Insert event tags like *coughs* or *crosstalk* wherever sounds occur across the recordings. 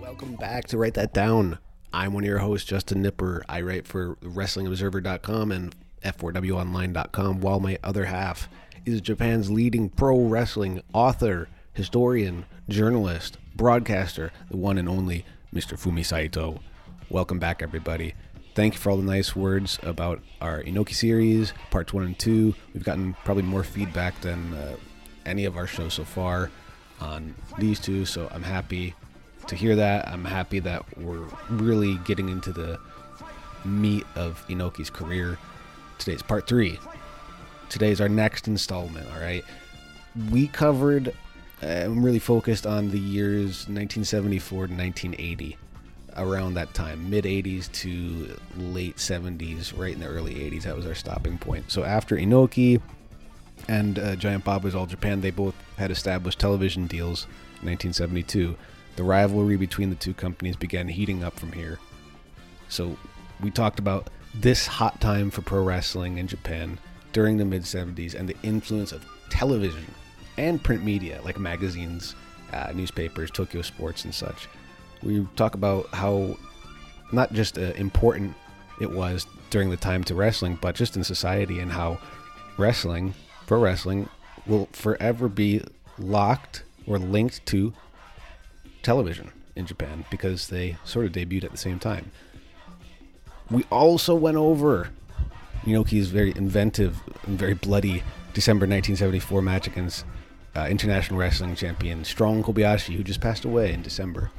Welcome back to Write That Down. I'm one of your hosts, Justin Knipper. I write for WrestlingObserver.com and F4WOnline.com, while my other half is Japan's leading pro wrestling author, historian, journalist, broadcaster, the one and only Mr. Fumi Saito. Welcome back, everybody. Thank you for all the nice words about our Inoki series, parts one and two. We've gotten probably more feedback than uh, any of our shows so far on these two, so I'm happy to hear that. I'm happy that we're really getting into the meat of Inoki's career. Today's part three. Today's our next installment, all right? We covered, uh, I'm really focused on the years 1974 to 1980, around that time, mid 80s to late 70s, right in the early 80s. That was our stopping point. So after Inoki and uh, Giant Baba's All Japan, they both had established television deals in 1972. The rivalry between the two companies began heating up from here. So we talked about this hot time for pro wrestling in Japan during the mid 70s and the influence of television and print media like magazines, uh, newspapers, Tokyo Sports, and such. We talk about how not just uh, important it was during the time to wrestling, but just in society and how wrestling, pro wrestling, will forever be locked or linked to television in Japan because they sort of debuted at the same time. We also went over Inoki's very inventive and very bloody December 1974 match against uh, international wrestling champion Strong Kobayashi, who just passed away in December.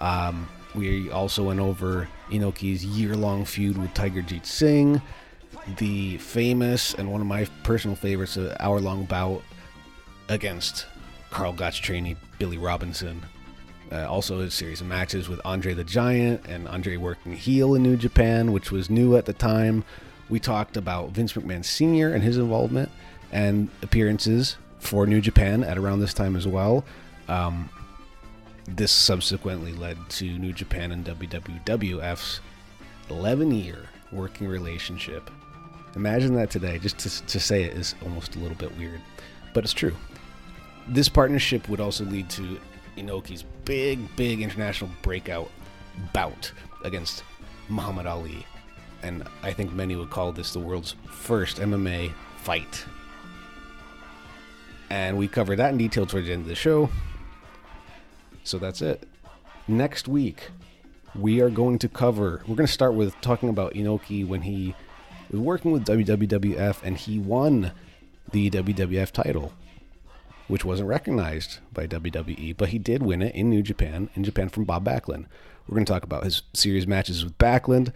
Um, we also went over Inoki's year long feud with Tiger Jeet Singh, the famous and one of my personal favorites, uh, hour long bout against Carl Gotch trainee Billy Robinson. Uh, also, a series of matches with Andre the Giant and Andre working heel in New Japan, which was new at the time. We talked about Vince McMahon Sr. and his involvement and appearances for New Japan at around this time as well. Um, this subsequently led to New Japan and WWF's 11 year working relationship. Imagine that today. Just to, to say it is almost a little bit weird, but it's true. This partnership would also lead to Inoki's big, big international breakout bout against Muhammad Ali. And I think many would call this the world's first MMA fight. And we cover that in detail towards the end of the show. So that's it. Next week, we are going to cover, we're going to start with talking about Inoki when he was working with WWF and he won the WWF title, which wasn't recognized by WWE, but he did win it in New Japan, in Japan from Bob Backlund. We're going to talk about his series matches with Backlund,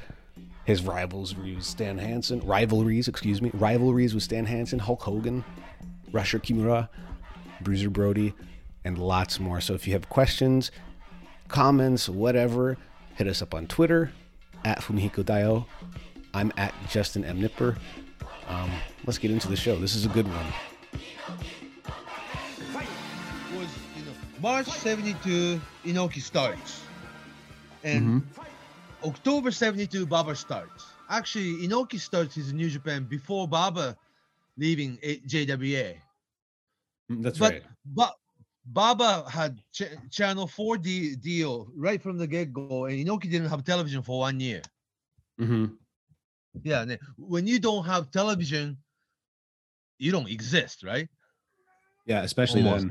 his rivalries with Stan Hansen, rivalries, excuse me, rivalries with Stan Hansen, Hulk Hogan, Rusher Kimura, Bruiser Brody, and lots more. So if you have questions, comments, whatever, hit us up on Twitter at Fumihiko Saito. I'm at Justin M. Knipper. Um, let's get into the show. This is a good one. was you know March 72 Inoki starts and October 72 Baba starts actually Inoki starts his New Japan before Baba leaving JWA Mm, That's but but Baba had ch- channel 4 D deal right from the get-go and Inoki didn't have television for one year Mm-hmm. yeah when you don't have television you don't exist right Yeah, especially Almost.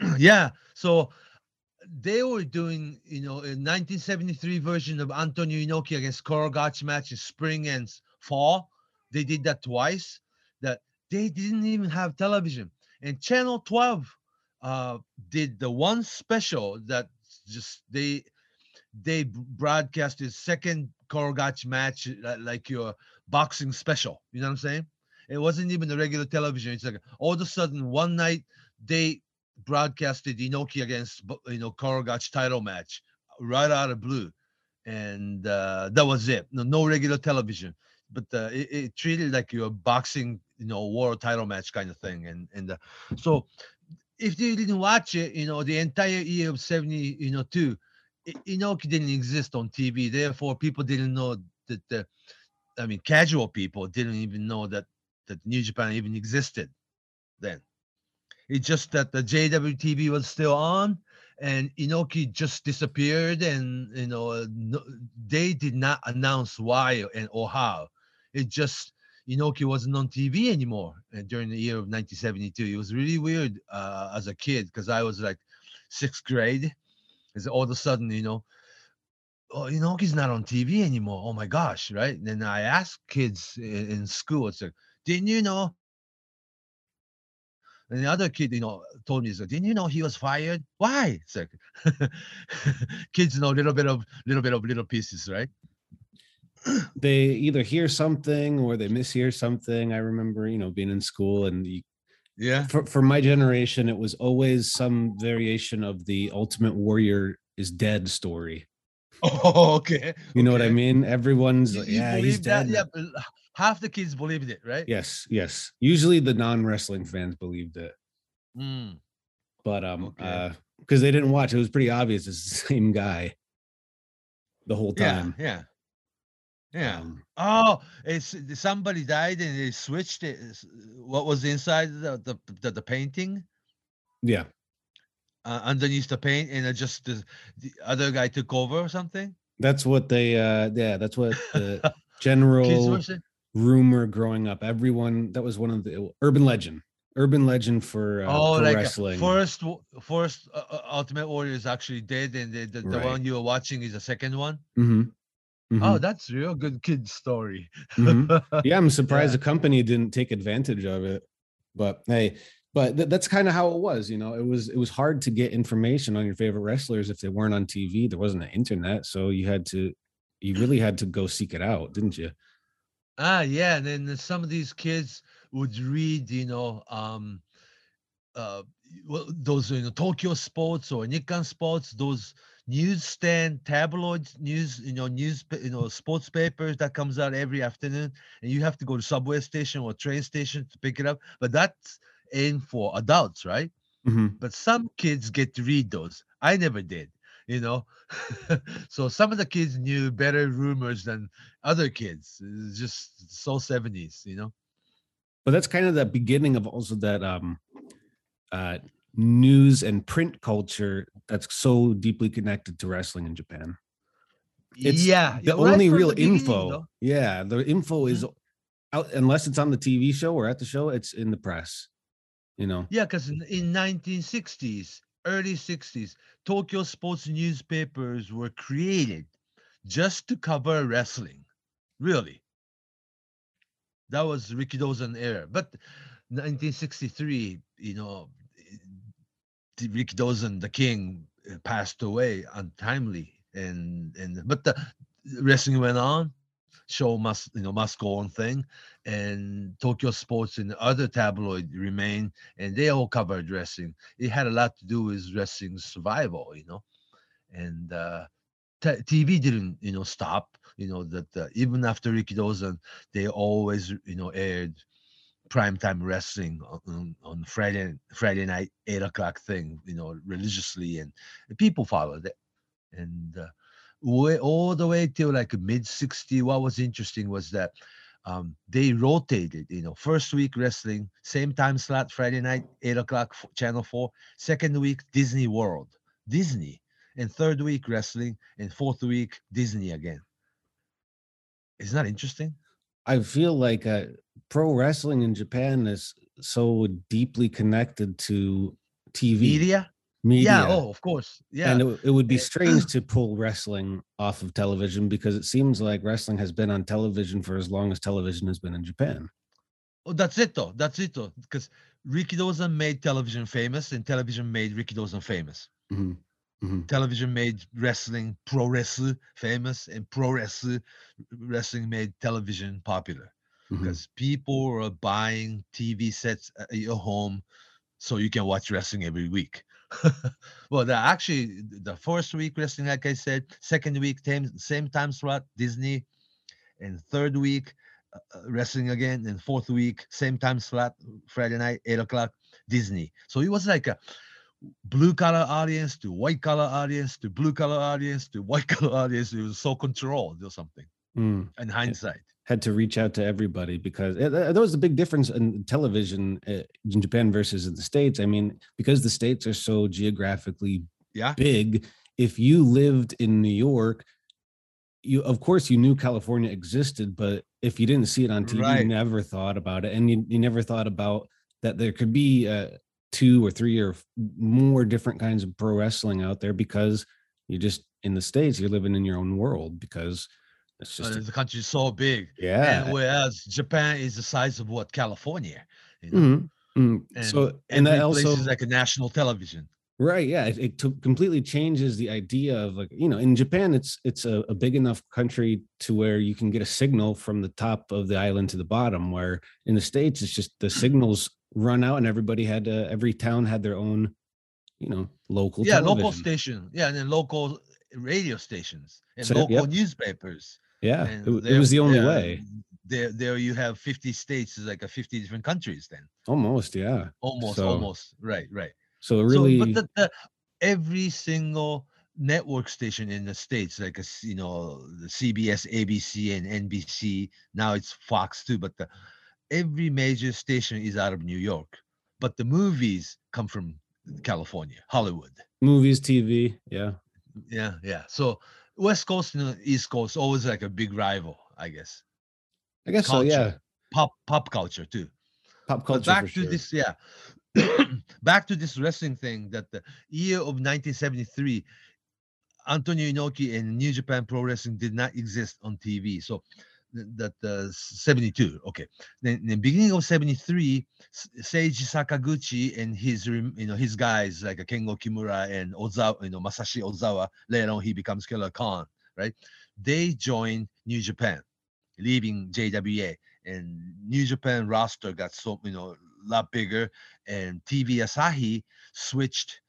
then. *clears throat* yeah so they were doing you know a 1973 version of antonio inoki against Carl Gotch match in spring and fall they did that twice they didn't even have television. And channel 12 uh did the one special that just they they broadcasted second Carl Gotch match uh, like your boxing special you know what i'm saying? It wasn't even a regular television. It's like all of a sudden one night they broadcasted Inoki against you know Carl Gotch title match right out of blue, and uh, that was it. No, no regular television, but uh, it, it treated like your boxing you know world title match kind of thing, and and uh, so if you didn't watch it, you know, the entire year of 70, you know, two, Inoki didn't exist on TV. Therefore, people didn't know that the, I mean, casual people didn't even know that that New Japan even existed then. It's just that the JWTV was still on, and Inoki just disappeared, and you know, no, they did not announce why and or how. It just Inoki wasn't on TV anymore uh, during the year of 1972. It was really weird uh, as a kid because I was like sixth grade. Is all of a sudden, you know, oh, Inoki's not on TV anymore. Oh my gosh, right? And then I asked kids in, in school, it's like, didn't you know? And the other kid, you know, told me, so didn't you know he was fired? Why? It's like *laughs* kids know a little bit of little bit of little pieces, right? *clears throat* They either hear something or they mishear something. I remember, you know, being in school and you, Yeah. for, for my generation, it was always some variation of the Ultimate Warrior is dead story. Oh, okay. You know what I mean? Everyone's like, yeah, he's believe that? dead. Yeah, half the kids believed it, right? Yes, yes. Usually the non-wrestling fans believed it, Mm. but um, Okay. uh, because they didn't watch, it was pretty obvious it's the same guy the whole time. yeah, yeah. Um, Oh, it's somebody died and they switched it. What was inside the the the, the painting yeah, uh, underneath the paint, and it just the, the other guy took over or something. that's what they. uh Yeah, that's what the *laughs* general rumor growing up. Everyone that was one of the urban legend, urban legend for uh, oh, pro like uh, wrestling. first first uh, uh, Ultimate Warrior is actually dead, and the, the, the Right. one you were watching is the second one. Oh, mhm, that's real good kid story. mhm. *laughs* yeah, I'm surprised Yeah. the company didn't take advantage of it. But hey, but th- that's kind of how it was. You know, it was it was hard to get information on your favorite wrestlers if they weren't on TV. There wasn't an internet, so you had to, you really had to go seek it out, didn't you? Ah, yeah, and then some of these kids would read, you know, um, uh, well, those you know Tokyo Sports or Nikkan Sports, those newsstand tabloids, news, you know, news, you know, sports papers that comes out every afternoon, and you have to go to subway station or train station to pick it up. But that's aimed for adults, right? Mhm. But some kids get to read those. I never did, you know. *laughs* so some of the kids knew better rumors than other kids. It's just so 70s, you know. But that's kind of the beginning of also that um, uh, news and print culture that's so deeply connected to wrestling in Japan. It's yeah, the right only real the info. though. Yeah, the info is mm-hmm. out unless it's on the TV show or at the show, it's in the press. You know. Yeah, because in, in 1960s, early 60s, Tokyo sports newspapers were created just to cover wrestling. Really. That was Rikidozan era. But 1963, you know, the Rikidozan, the king, uh, passed away untimely. And and but the wrestling went on. Show must you know must go on thing, and Tokyo Sports and other tabloid remain and they all covered wrestling. It had a lot to do with wrestling's survival, you know, and uh, t- TV didn't, you know, stop. You know that uh, even after Ricky Rikidozan, they always, you know, aired primetime wrestling on, on, Friday Friday night eight o'clock thing, you know, religiously, and people followed it, and uh, way, all the way till like mid '60. What was interesting was that um, they rotated, you know, first week wrestling, same time slot, Friday night, eight o'clock, channel four. Second week, Disney World, Disney. And third week, wrestling. And fourth week, Disney again. Isn't that interesting? I feel like uh, pro wrestling in Japan is so deeply connected to TV Media? media. Yeah. Oh, of course. Yeah. And it, it would be Eh, strange to pull wrestling off of television because it seems like wrestling has been on television for as long as television has been in Japan. Oh, that's it though. That's it though. Because Rikidozan made television famous, and television made Rikidozan famous. Mhm, mhm. Television made wrestling, pro wrestling famous, and pro wrestling wrestling made television popular. Mhm. because people are buying TV sets at your home so you can watch wrestling every week. *laughs* well, the, actually, the first week wrestling, like I said, second week, same, same time slot, Disney, and third week, uh, wrestling again. And fourth week, same time slot, Friday night, eight o'clock, Disney. So it was like a blue collar audience to white collar audience to blue collar audience to white *laughs* collar audience. It was so controlled or something. Mm. In hindsight, had to reach out to everybody because uh, that was a big difference in television uh, in Japan versus in the states. I mean, because the states are so geographically yeah, big, if you lived in New York, you of course you knew California existed, but if you didn't see it on TV, Right. you never thought about it, and you, you never thought about that there could be uh, two or three or more different kinds of pro wrestling out there because you're just in the states you're living in your own world because it's just the country is so big. yeah And whereas Japan is the size of what California, you know, Mhm. Mm. and so and that also is like a national television. right yeah it, it completely changes the idea of like you know in japan it's it's a, a big enough country to where you can get a signal from the top of the island to the bottom where in the states it's just the *clears throat* signals run out and everybody had to, every town had their own you know local yeah, local television. station. Yeah, and then local radio stations and So, local yep. newspapers. Yeah it, it was the only way There, there you have 50 states, is like a 50 different countries. Then almost yeah almost, So- almost, right, right. so really So, but the, the, every single network station in the states, like a, you know, the CBS, ABC, and NBC. Now it's Fox too, but the every major station is out of New York. But the movies come from California, Hollywood. movies tv yeah Yeah, yeah. So West Coast and East Coast always like a big rival, I guess. i guess Culture, so yeah Pop pop culture too. pop But culture back for to sure. this, yeah. *coughs* back to this wrestling thing that the year of 1973, Antonio Inoki and New Japan Pro Wrestling did not exist on TV. So that uh, 72, okay. Then the beginning of 73 Seiji Sakaguchi and his you know his guys like Kengo Kimura and Ozawa, you know Masashi Ozawa, later on he becomes Killer Khan, right? They joined New Japan, leaving JWA and New Japan roster got so you know a lot bigger, and TV Asahi switched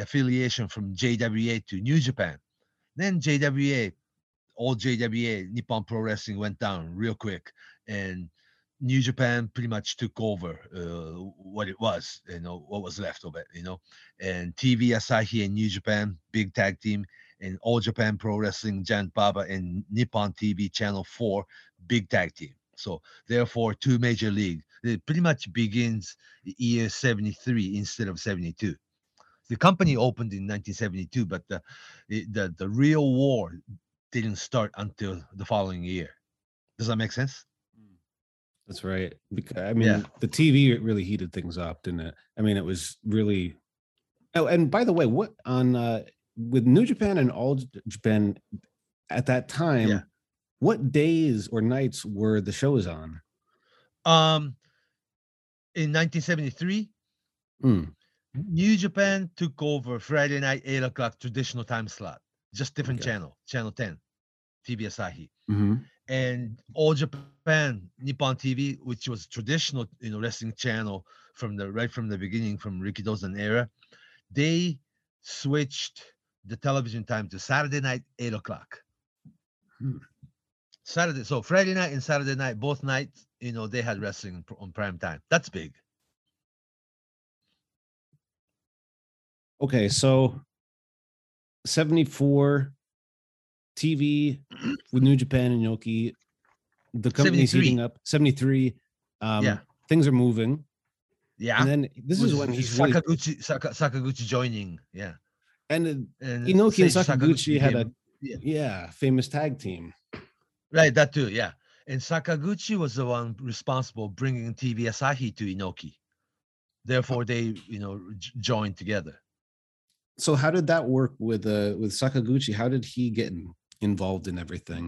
affiliation from JWA to New Japan. Then JWA, all JWA Nippon Pro Wrestling went down real quick, and New Japan pretty much took over uh, what it was, you know, what was left of it, you know, and TV Asahi and New Japan, big tag team, and All Japan Pro Wrestling, Giant Baba, and Nippon TV Channel 4, big tag team. So therefore, two major league. It pretty much begins year 73 instead of 72. The company opened in 1972, but the, the, the real war didn't start until the following year. Does that make sense? That's right. Because I mean, Yeah. the TV really heated things up, didn't it? I mean, it was really. Oh, and by the way, what on uh, with New Japan and All Japan at that time? Yeah. What days or nights were the shows on? Um, in 1973, Hmm. New Japan took over Friday night, 8 o'clock traditional time slot, just different Okay. channel, channel 10, TV Asahi. Mhm. and All Japan Nippon TV, which was traditional, you know, wrestling channel from the right from the beginning, from Rikidozan era, they switched the television time to Saturday night, eight o'clock. Hmm. Saturday, so Friday night and Saturday night, both nights, you know, they had wrestling on prime time. That's big. Okay, so seventy four TV with New Japan and Inoki. The company's heating up. Seventy three. Um, Yeah. Things are moving, Yeah. and then this is when he's really Sakaguchi, Saka, Sakaguchi joining. Yeah. and uh, And Inoki and Seiji Sakaguchi had a yeah. yeah famous tag team. Right, that too, yeah. And Sakaguchi was the one responsible bringing TV Asahi to Inoki. Therefore, they, you know, j- joined together. So how did that work with uh with Sakaguchi? How did he get in, involved in everything?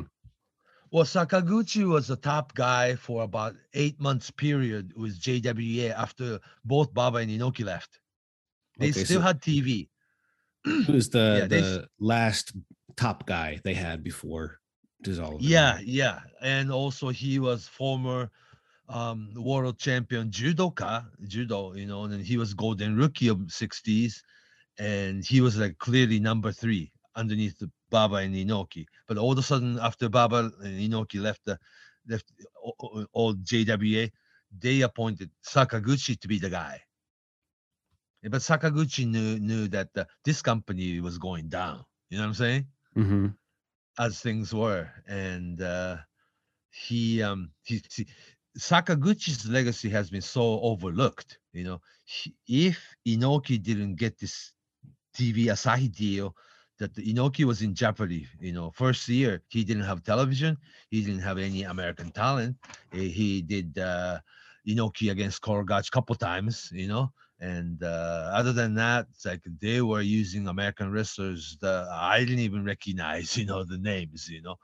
Well, Sakaguchi was the top guy for about eight months period with JWA after both Baba and Inoki left. They Okay, still so- had TV. He *clears throat* was the Yeah, they last top guy they had before dissolving. Yeah, yeah. And also he was former um world champion judoka, judo, you know, and he was golden rookie of 60s. And he was like clearly number three underneath the Baba and Inoki. But all of a sudden, after Baba and Inoki left the left old JWA, they appointed Sakaguchi to be the guy. But Sakaguchi knew knew that uh, this company was going down. You know what I'm saying? Mm-hmm. As things were, and uh, he um he, he Sakaguchi's legacy has been so overlooked. You know, he, if Inoki didn't get this TV Asahi deal, that Inoki was in jeopardy. You know, first year he didn't have television, he didn't have any American talent. Eh, He did uh, Inoki against Carl Gotch couple times. You know. And uh, other than that, like they were using American wrestlers that I didn't even recognize, *laughs* you know, the names, you know.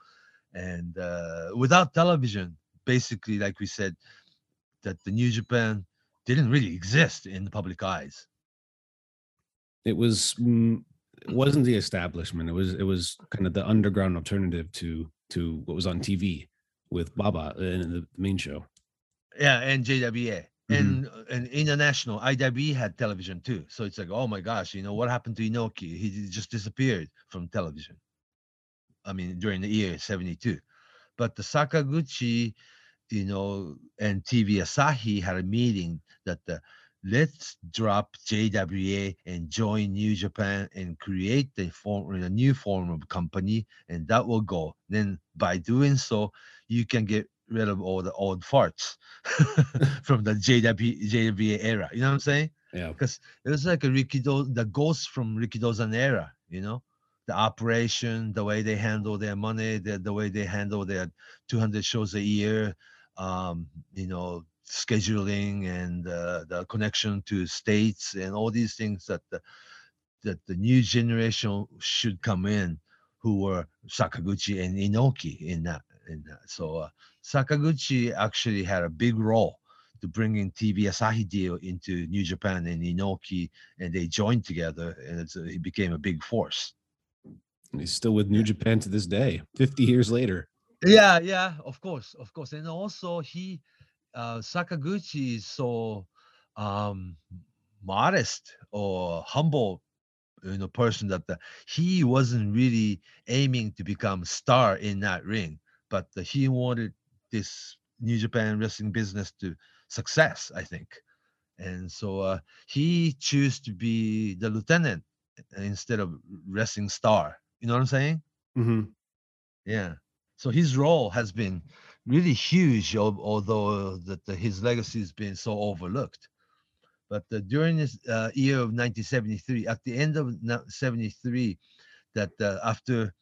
And uh, without television, basically, like we said, that the New Japan didn't really exist in the public eyes. It was mm, wasn't the establishment. It was it was kind of the underground alternative to to what was on TV with Baba in the main show. Yeah, and JWA. Mhm. And uh, and international IWE had television too. So it's like, oh my gosh, you know what happened to Inoki? He just disappeared from television. I mean, during the year 72. But the Sakaguchi, you know, and TV Asahi had a meeting that the let's drop JWA and join New Japan and create the form a new form of company, and that will go. Then by doing so, you can get rid of all the old farts *laughs* from the JW, JWA era. You know what I'm saying? Yeah. Because it was like a Rikido, the ghost from Rikidozan era, you know, the operation, the way they handle their money, the, the way they handle their 200 shows a year, um, you know, scheduling and uh, the connection to states and all these things that the, that the new generation should come in who were Sakaguchi and Inoki in that. In that. So uh, Sakaguchi actually had a big role to bring in TV Asahi deal into New Japan and Inoki, and they joined together, and he became a big force. And he's still with New Yeah. Japan to this day, 50 years later. Yeah, yeah, of course, of course, and also he, uh, Sakaguchi is so um, modest or humble, you know, person that the, he wasn't really aiming to become star in that ring, but the, he wanted this New Japan wrestling business to success, I think, and so uh, he chose to be the lieutenant instead of wrestling star. You know what I'm saying? Mm-hmm. Yeah. So his role has been really huge, although that the, his legacy has been so overlooked. But uh, during this uh, year of 1973, at the end of na- 73, that uh, after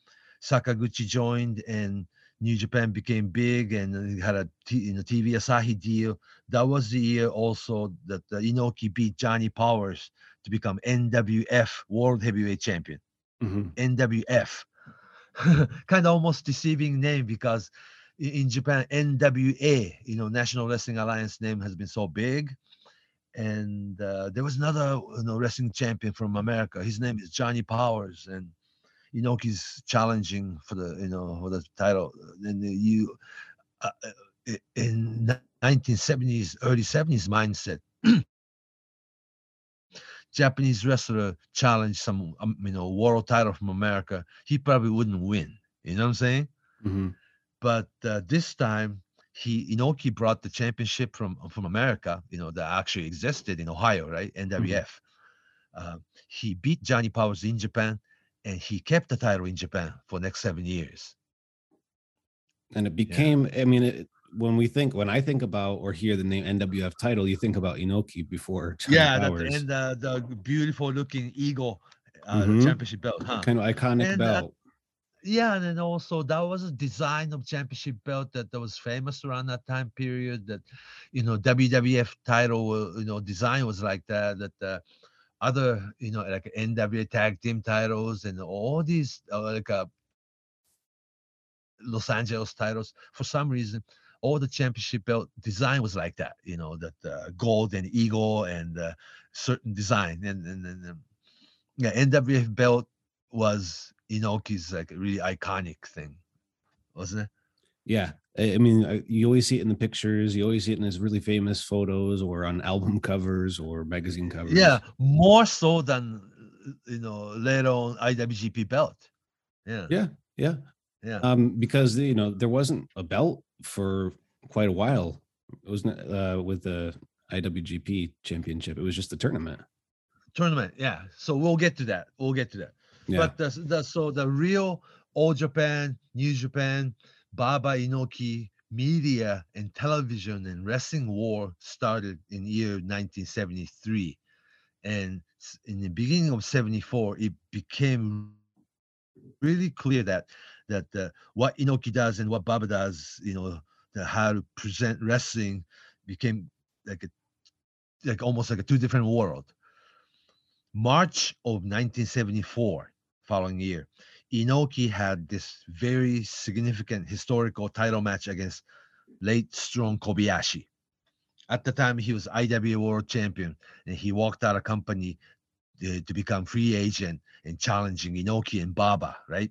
Sakaguchi joined and New Japan became big and uh, had a t- you know, TV Asahi deal, that was the year also that uh, Inoki beat Johnny Powers to become NWF World Heavyweight Champion. Mm-hmm. NWF. *laughs* kind of almost deceiving name because in Japan, NWA, you know, National Wrestling Alliance name has been so big. And uh, there was another you know, wrestling champion from America. His name is Johnny Powers, and Inoki's challenging for the you know for the title. And you uh, uh, in 1970s, early 70s mindset. *clears throat* Japanese wrestler challenged some um, you know world title from America, he probably wouldn't win. You know what I'm saying? Mm-hmm. But uh, this time, he Inoki brought the championship from from America. You know that actually existed in Ohio, right? NWF. Uh, he beat Johnny Powers in Japan, and he kept the title in Japan for the next seven years. And it became, I mean, it, when we think, when I think about or hear the name NWF title, you think about Inoki before *laughs* Johnny yeah, that, and uh, the beautiful looking eagle uh, Mhm. championship belt, huh? kind of iconic And, uh, belt. Yeah, and then also that was a design of championship belt that, that was famous around that time period. That you know WWF title, uh, you know, design was like that. That uh, other, you know, like NWA tag team titles and all these uh, like uh, Los Angeles titles. For some reason, all the championship belt design was like that. You know, that uh, gold and eagle and uh, certain design. And and, and um, yeah, NWF belt was Inoki's like a really iconic thing, wasn't it? Yeah. I mean, you always see it in the pictures. You always see it in his really famous photos or on *laughs* album covers or magazine covers. Yeah, more so than you know later on IWGP belt. Yeah, Yeah. Yeah. yeah. Um, because you know there wasn't a belt for quite a while. It wasn't uh, with the IWGP Championship. It was just a tournament. Tournament, yeah. So we'll get to that. We'll get to that. Yeah. But the, the so the real All Japan, New Japan, Baba Inoki media and television and wrestling war started in year 1973 and in the beginning of 74 it became really clear that that uh, what inoki does and what baba does you know the, how to present wrestling became like a like almost like a two different world march of 1974 following year inoki had this very significant historical title match against late strong kobayashi at the time he was iw world champion and he walked out of company uh, to become free agent and challenging Inoki and Baba, right?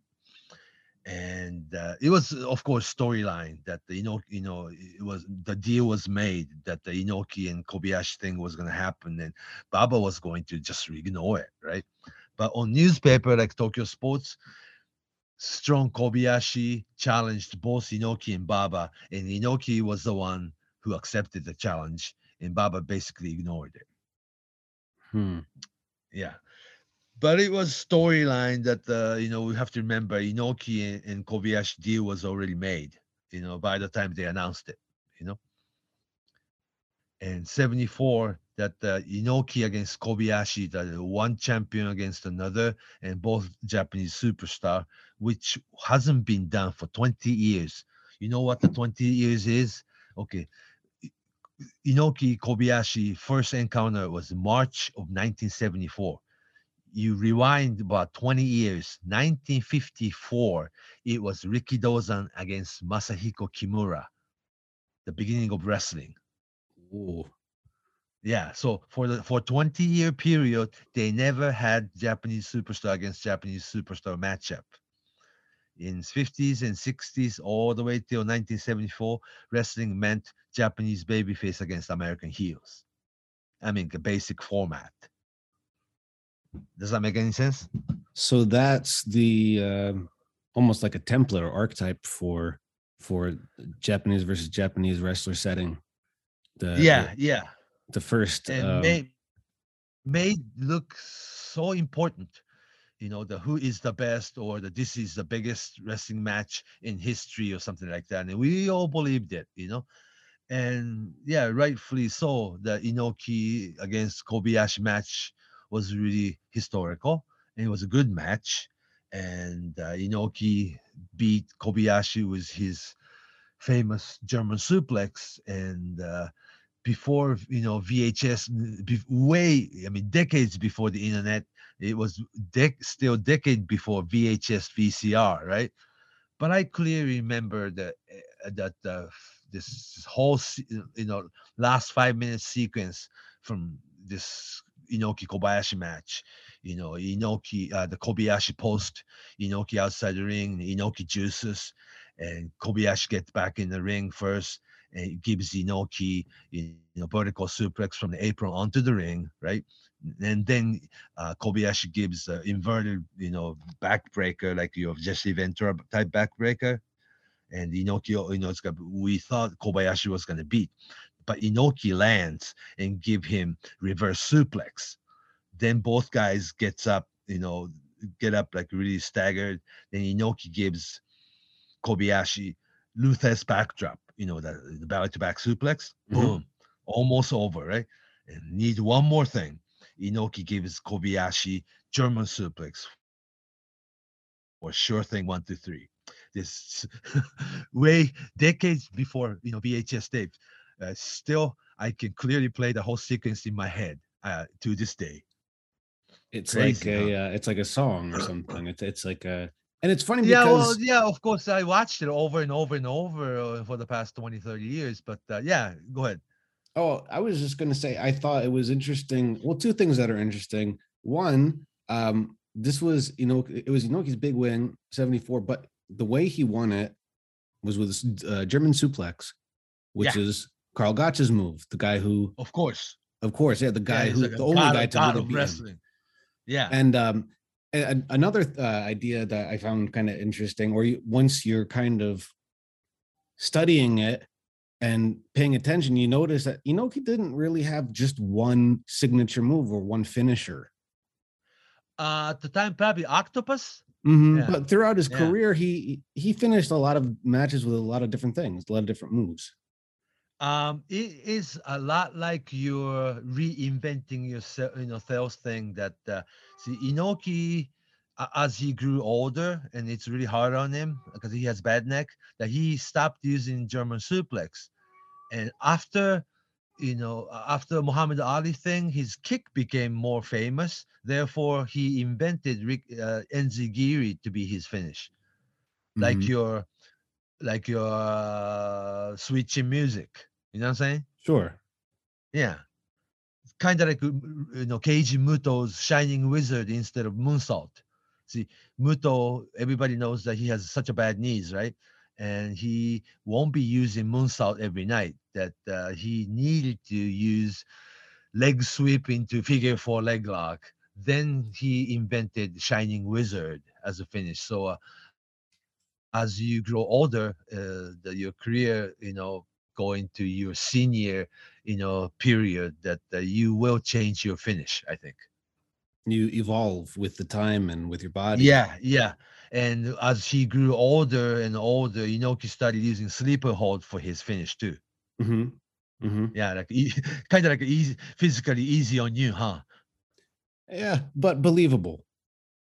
And uh, it was, of course, storyline that the Inoki, you know, it was the deal was made that the Inoki and Kobayashi thing was going to happen, and Baba was going to just ignore it, right? But on newspaper like Tokyo Sports, strong Kobayashi challenged both Inoki and Baba, and Inoki was the one who accepted the challenge, and Baba basically ignored it. Hmm. Yeah. But it was storyline that uh, you know we have to remember Inoki and, and Kobayashi deal was already made, you know, by the time they announced it, you know. And 74 that uh, Inoki against Kobayashi, that one champion against another, and both Japanese superstar, which hasn't been done for 20 years. You know what the 20 years is? Okay. Inoki Kobayashi first encounter was March of 1974 you rewind about 20 years 1954 it was Rikidozan against Masahiko Kimura the beginning of wrestling. Ooh. yeah so for the for 20 year period they never had Japanese superstar against Japanese superstar matchup. In 50s and 60s all the way till 1974 wrestling meant Japanese babyface against American heels. I mean the basic format does that make any sense? So that's the um, almost like a template or archetype for for Japanese versus Japanese wrestler setting. The yeah yeah. the, the first and um, made made look so important you know the who is the best or the this is the biggest wrestling match in history or something like that. And we all believed it you know? And yeah rightfully so the inoki against kobayashi match was really historical and it was a good match and uh, inoki beat kobayashi with his famous german suplex and uh, before you know VHS, be- way I mean decades before the internet. It was dec- still decade before VHS, VCR, right? But I clearly remember that uh, that uh, this whole you know last five minute sequence from this Inoki Kobayashi match. You know Inoki, uh, the Kobayashi post, Inoki outside the ring, Inoki juices, and Kobayashi gets back in the ring first and gives Inoki you know, vertical suplex from the apron onto the ring, right? And then uh, Kobayashi gives uh, inverted, you know, backbreaker like your Jesse Ventura type backbreaker. And Inoki, you know, it's got, we thought Kobayashi was going to beat, but Inoki lands and give him reverse suplex. Then both guys gets up, you know, get up like really staggered. Then Inoki gives Kobayashi Lou Thesz's backdrop, you know, the, the belly to back suplex. Mhm. Boom. Almost over, right? And need one more thing. Inoki gives Kobayashi German suplex. Or sure thing, one, two, three. This *laughs* way decades before you know VHS tape. Uh, still, I can clearly play the whole sequence in my head uh, to this day. it's crazy, like a uh, it's like a song or something. It's it's like a and it's funny Yeah, well, yeah, of course, I watched it over and over and over uh, for the past 20, 30 years. But uh, yeah, go ahead. Oh, I was just gonna say I thought it was interesting. Well, two things that are interesting. One, um, this was you know it was Inoki's big win, seventy four, but the way he won it was with uh, German suplex, which Yeah. is Carl Gotch's move. The guy who, Of course. of course, yeah, the guy he's who, like the only guy of- to god really wrestling. Yeah. And um, another uh, idea that I found kind of interesting, or you, once you're kind of studying it and paying attention, you notice that Inoki didn't really have just one signature move or one finisher. Uh, at the time, probably Octopus. Mhm, Yeah. But throughout his Yeah. career, he he finished a lot of matches with a lot of different things, a lot of different moves. Um, it is a lot like you're reinventing yourself, you know, sales thing that uh, see Inoki a- as he grew older and it's really hard on him because he has bad neck that he stopped using German suplex. And after you know, after Muhammad Ali thing, his kick became more famous. Therefore, he invented Rick, uh, Enzuigiri to be his finish, like Mhm. your like your uh, switching music. You know what I'm saying? Sure. Yeah. Kind of like, you know, Keiji Muto's Shining Wizard instead of Moonsault. See, Muto, everybody knows that he has such a bad knees, right? And he won't be using Moonsault every night, that uh, he needed to use leg sweep into figure four leg lock. Then he invented Shining Wizard as a finish. So, uh, as you grow older, uh, the, your career, you know, going to your senior, you know, period, that uh, you will change your finish. I think. You evolve with the time and with your body. Yeah, yeah. And as he grew older and older, Inoki started using sleeper hold for his finish too. hmm hmm Yeah, like e- *laughs* kind of like easy, physically easy on you, huh? Yeah, but believable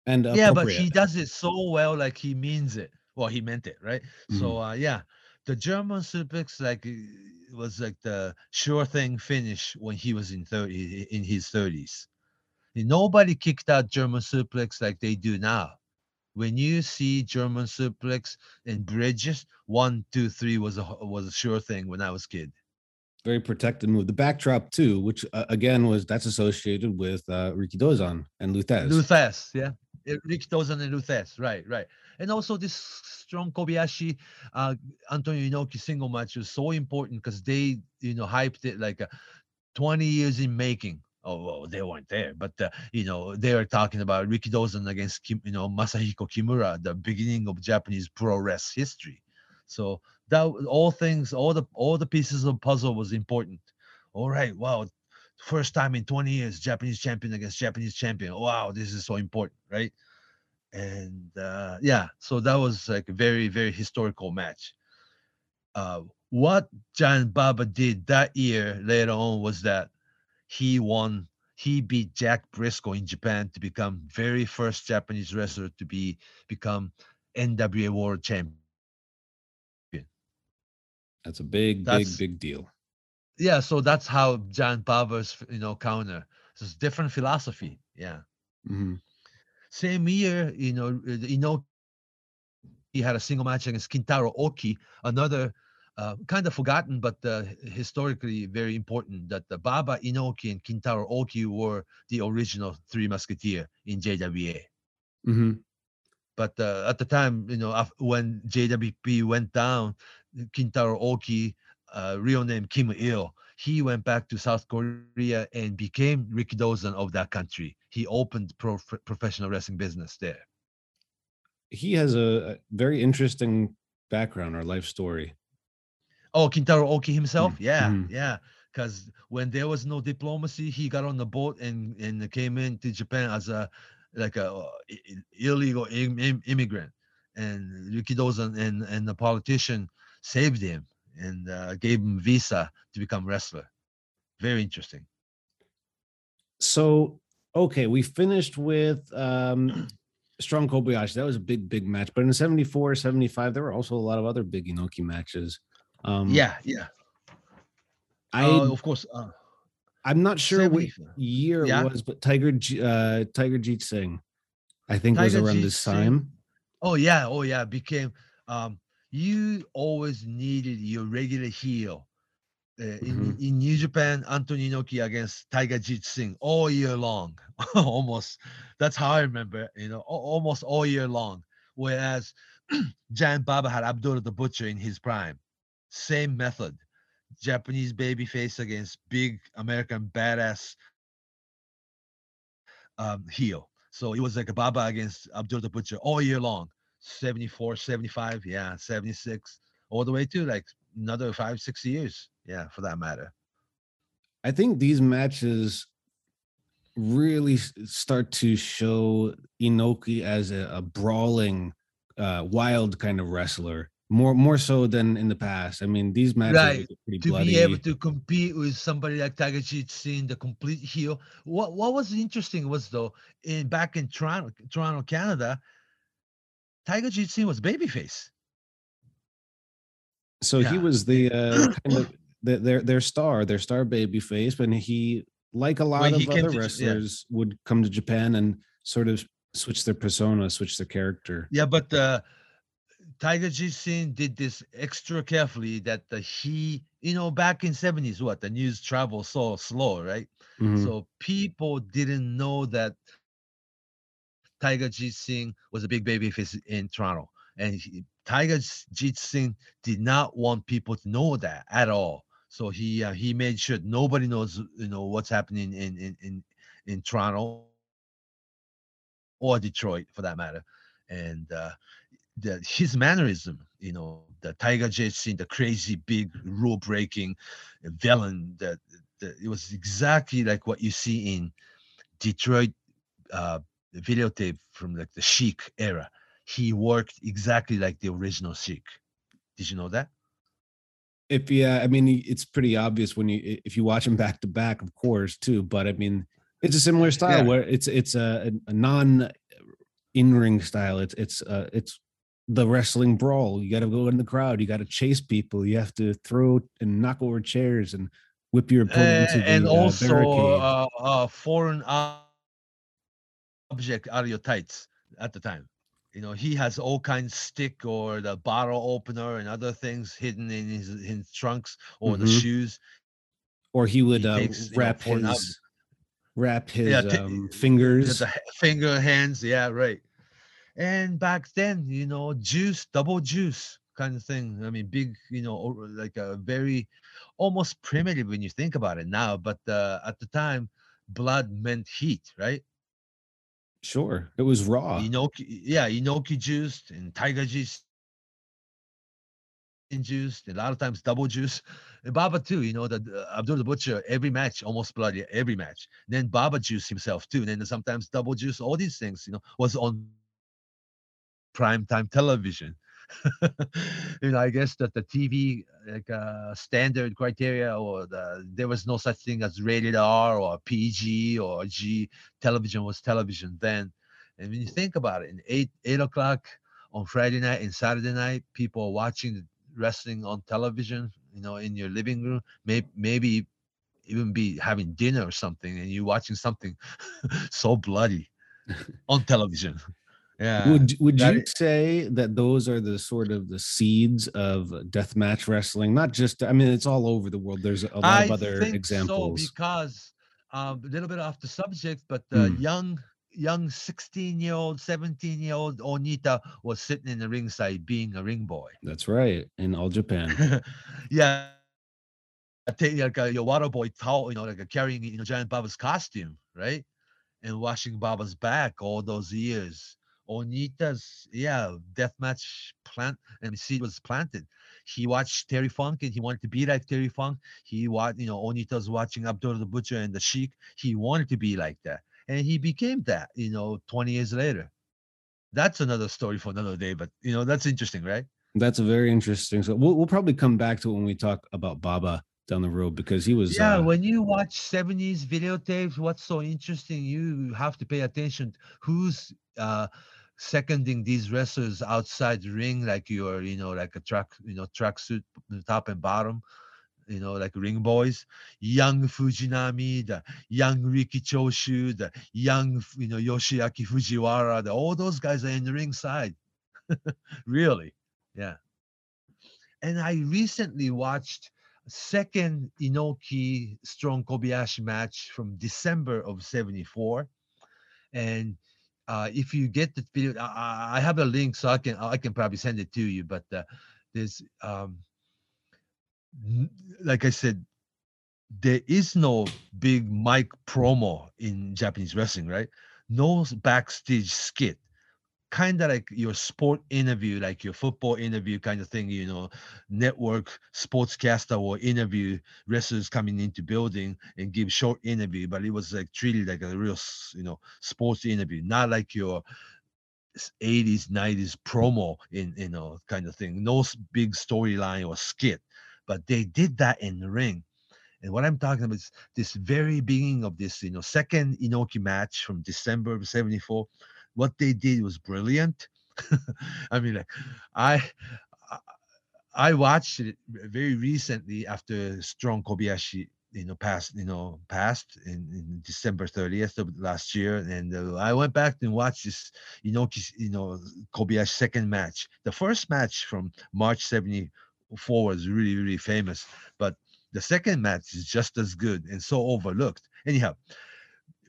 and Yeah, but he does it so well, like he means it. Well, he meant it, right? So uh yeah, the German suplex like uh, was like the sure thing finish when he was in 30 in his 30s. Nobody kicked out German suplex like they do now. When you see German suplex and bridges, one, two, three was a was a sure thing when I was kid. Very protected move. The backdrop too, which uh, again was that's associated with uh, Rikidozan and Lou Thesz. Luthes, yeah. Uh, Rikidozan and Lou Thesz, right, right. And also this strong Kobayashi, uh, Antonio Inoki single match was so important because they, you know, hyped it like uh, 20 years in making. Oh, well, they weren't there, but uh, you know, they were talking about Rikidozan against Kim, you know, Masahiko Kimura, the beginning of Japanese pro wrest history. So that all things, all the all the pieces of puzzle was important. All right, wow, first time in 20 years, Japanese champion against Japanese champion. Wow, this is so important, right? And uh, yeah, so that was like a very, very historical match. Uh, what Giant Baba did that year later on was that he won, he beat Jack Brisco in Japan to become very first Japanese wrestler to be become NWA World Champion. That's a big, That's- big, big deal. Yeah, so that's how Giant Baba's you know counter. It's different philosophy. Yeah. hmm Same year, you know, you know, he had a single match against Kintaro Oki, another uh, kind of forgotten, but uh, historically very important. That the Baba Inoki and Kintaro Oki were the original Three Musketeer in JWA. hmm But uh, at the time, you know, when JWP went down, Kintaro Oki, uh, real name Kim Il, he went back to South Korea and became Rikidozan of that country. He opened pro- professional wrestling business there. He has a, very interesting background or life story. Oh, Kintaro Oki himself? Mm, Yeah, mhm. yeah. Because when there was no diplomacy, he got on the boat and and came into Japan as a like a uh, illegal im- immigrant. And Rikidozan and and the politician saved him and uh, gave him visa to become wrestler. Very interesting. So, okay, we finished with um, *clears throat* Strong Kobayashi. That was a big, big match. But in 74, 75, there were also a lot of other big Inoki matches. Um, yeah, yeah. I, Uh, of course. Uh, I'm not sure what year Yeah. it was, but Tiger uh, Tiger Jeet Singh, I think, was around Jeet this Singh. time. Oh yeah, oh yeah. Became um you always needed your regular heel. Uh, in, in New Japan, Antonio Inoki against Tiger Jeet Singh all year long. *laughs* almost that's how I remember, you know, almost all year long. Whereas *clears throat* Giant Baba had Abdullah the Butcher in his prime. Same method. Japanese babyface against big American badass um, heel. So it was like a Baba against Abdul the Butcher all year long. 74, 75, yeah, 76, all the way to like another five, six years. Yeah, for that matter. I think these matches really start to show Inoki as a, a brawling, uh, wild kind of wrestler. More more so than in the past. I mean, these matches Right, To bloody. be able to compete with somebody like Tiger Jeet the complete heel. What what was interesting was though, in back in Toronto, Toronto, Canada, Tiger Jeet was babyface. so he was the uh, *clears throat* kind of the, their their star, their star baby face, and he, like a lot When of other to yeah. wrestlers, would come to Japan and sort of switch their persona, switch their character. Yeah, but uh, Tiger Jeet did this extra carefully that he, you know, back in 70s, what the news travel so slow, right? Mhm. So people didn't know that Tiger Jeet Singh was a big babyface in Toronto, and he, Tiger Jeet Singh did not want people to know that at all. So he uh, he made sure nobody knows, you know, what's happening in in in in Toronto or Detroit for that matter, and uh, the his mannerism, you know, the Tiger Jeet Singh, the crazy big rule breaking villain that it was exactly like what you see in Detroit uh, videotape from like the Sheik era. He worked exactly like the original Sheik. Did you know that? If yeah, I mean, it's pretty obvious when you if you watch him back to back, of course, too. But I mean, it's a similar style Yeah. where it's it's a, a non in ring style. It's it's uh it's the wrestling brawl. You got to go in the crowd. You got to chase people. You have to throw and knock over chairs and whip your opponent Uh, into the and uh, also barricade. uh, uh, foreign object out of your tights at the time. You know, he has all kinds stick or the bottle opener and other things hidden in his, his trunks or the Mhm. shoes. or he would he uh, takes, you know, wrap his wrap his Yeah, t- um, fingers. the finger hands, yeah, right. And back then, you know, juice, double juice kind of thing. I mean, big, you know, like a very almost primitive when you think about it now. But uh, at the time, blood meant heat, right? Sure, it was raw. Inoki, yeah, Inoki juice and Tiger juice juiced, a lot of times double juice. And Baba too, you know, the uh, Abdul the Butcher, every match, almost bloody, every match. then Baba juice himself too. And then sometimes double juice, all these things, you know, was on prime time television. *laughs* you know, I guess that the TV like uh, standard criteria or the there was no such thing as rated R or PG or G. Television was television then. And when you think about it, in eight eight o'clock on Friday night and Saturday night, people are watching wrestling on television. You know, in your living room, maybe maybe even be having dinner or something, and you're watching something *laughs* so bloody *laughs* on television. Yeah. would would that you i- say that those are the sort of the seeds of deathmatch wrestling? Not just, I mean, it's all over the world. There's a lot I of other think examples. so because um, a little bit off the subject, but the Hmm. young young 16 year old 17 year old onita was sitting in the ringside being a ring boy That's right, in all Japan. *laughs* yeah I take like a, your water boy towel you know like a carrying you know giant baba's costume right and washing baba's back all those years onita's yeah deathmatch plant and seed was planted. He watched terry funk and he wanted to be like terry funk. He watched you know onita's watching abdul the butcher and the sheik. He wanted to be like that. And he became that you know 20 years later. That's another story for another day but you know that's interesting right? That's a very interesting. So we'll we'll probably come back to it when we talk about Baba down the road because he was yeah uh, when you watch 70s videotapes what's so interesting you have to pay attention. Who's uh seconding these wrestlers outside the ring like you're you know like a track you know tracksuit top and bottom you know like ring boys. Young fujinami the young riki choshu the young you know yoshiaki fujiwara the, all those guys are in the ringside. *laughs* Really? Yeah. And I recently watched second Inoki Strong Kobayashi match from December of 74. And uh, if you get the video, I- I, have a link so I can I can probably send it to you. But uh, there's um, like I said, there is no big mic promo in Japanese wrestling, right? No backstage skit. Kind of like your sport interview, like your football interview kind of thing, you know, network sportscaster will interview wrestlers coming into building and give short interview, but it was like treated like a real, you know, sports interview, not like your 80s, 90s promo in, you know, kind of thing. No big storyline or skit, but they did that in the ring. And what I'm talking about is this very beginning of this, you know, second Inoki match from December of 74. What they did was brilliant. *laughs* I mean, like, I I- watched it very recently after Strong Kobayashi, you know, passed, you know, passed in, in December 30th of last year, and uh, I went back and watched this Inoki, you know, Kobayashi second match. The first match from March 74 was really, really famous, but the second match is just as good and so overlooked. Anyhow,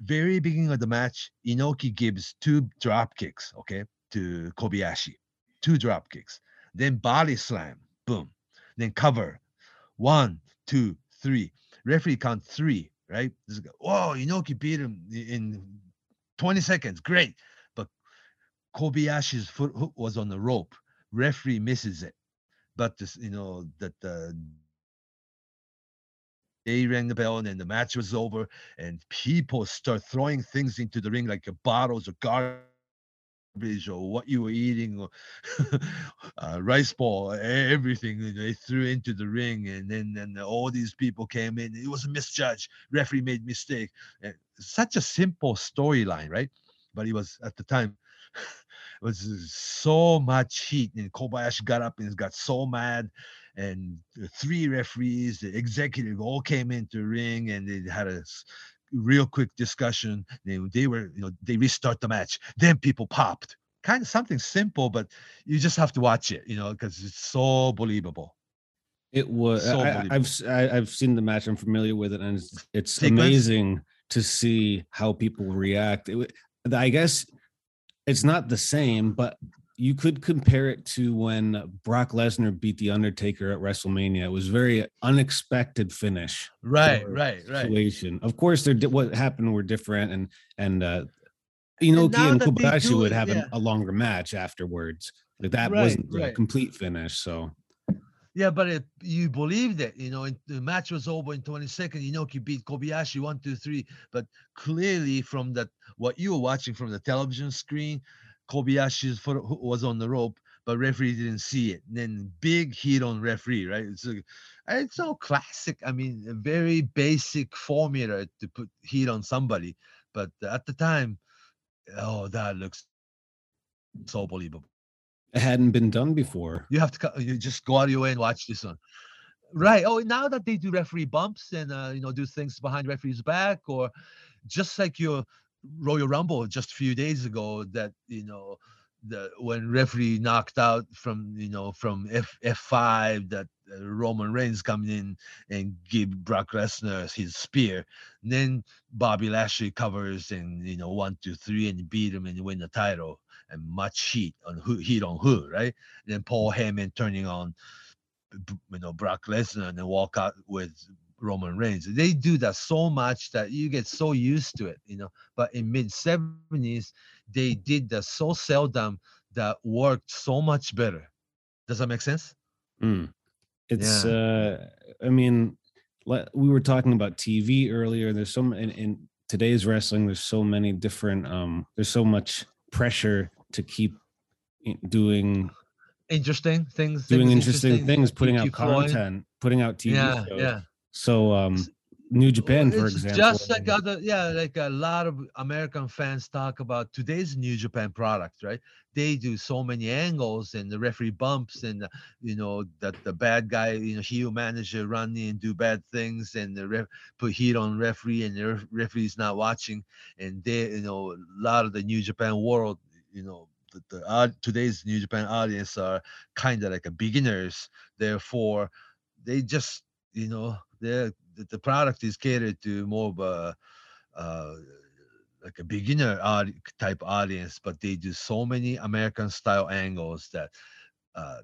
very beginning of the match, Inoki gives two drop kicks, okay, to Kobayashi, two drop kicks. Then body slam, boom. Then cover, one, two, three. Referee count three, right? This Whoa, Inoki beat him in 20 seconds, great. But Kobayashi's foot was on the rope. Referee misses it, but this, you know, that the they rang the bell and then the match was over and people start throwing things into the ring like uh, bottles of garbage or what you were eating or *laughs* uh, rice ball e- everything they threw into the ring and then and all these people came in it was a misjudge referee made mistake and such a simple storyline right? But it was at the time *laughs* it was so much heat and kobayashi got up and got so mad and the three referees, the executive, all came into the ring and they had a real quick discussion. They, they were, you know, they restart the match. Then people popped. Kind of something simple, but you just have to watch it, you know, because it's so believable. It was. So I, believable. I've have seen the match. I'm familiar with it, and it's, it's Sequence? amazing to see how people react. It, I guess it's not the same, but you could compare it to when Brock Lesnar beat the Undertaker at WrestleMania. It was very unexpected finish. Right, right, right. Situation. Of course, there what happened were different, and and uh, Inoki and, do would have yeah. a, a longer match afterwards. Like that Right, wasn't a right. complete finish. So Yeah, but if you believed it, you know, and the match was over in 20 seconds. Inoki beat Kobayashi one, two, three. But clearly, from that, what you were watching from the television screen, Kobayashi's foot was on the rope, but referee didn't see it. And then big heat on referee, right? It's a, it's so classic. I mean, a very basic formula to put heat on somebody. But at the time, oh, that looks so believable. it hadn't been done before. You have to you just go out of your way and watch this one. Right. Oh, now that they do referee bumps and uh, you know do things behind referee's back, or just like your Royal Rumble just a few days ago, that you know the when referee knocked out from you know from F F five that uh, Roman Reigns coming in and give Brock Lesnar his spear, and then Bobby Lashley covers and you know one two three and beat him and win the title. And much heat on who heat on who right? And then Paul Heyman turning on, you know, Brock Lesnar and then walk out with Roman Reigns. They do that so much that you get so used to it, you know. But in mid 70s, they did that so seldom that worked so much better. Does that make sense? Mm. It's uh I mean we were talking about TV earlier. There's so in, in today's wrestling, there's so many different um there's so much pressure to keep doing Interesting things. doing things interesting things, putting out content, putting out TV Yeah, shows. yeah. So um New Japan, for It's example. Just like other, yeah, like a lot of American fans talk about today's New Japan product, right? They do so many angles and the referee bumps and uh, you know that the bad guy, you know, heel manager run in and do bad things and the ref put heat on referee and the ref- referee's not watching and they, you know, a lot of the New Japan world, you know. The, the aud- today's New Japan audience are kind of like a beginners, therefore, they just you know the, the product is catered to more of a uh, like a beginner type audience, but they do so many American style angles that uh,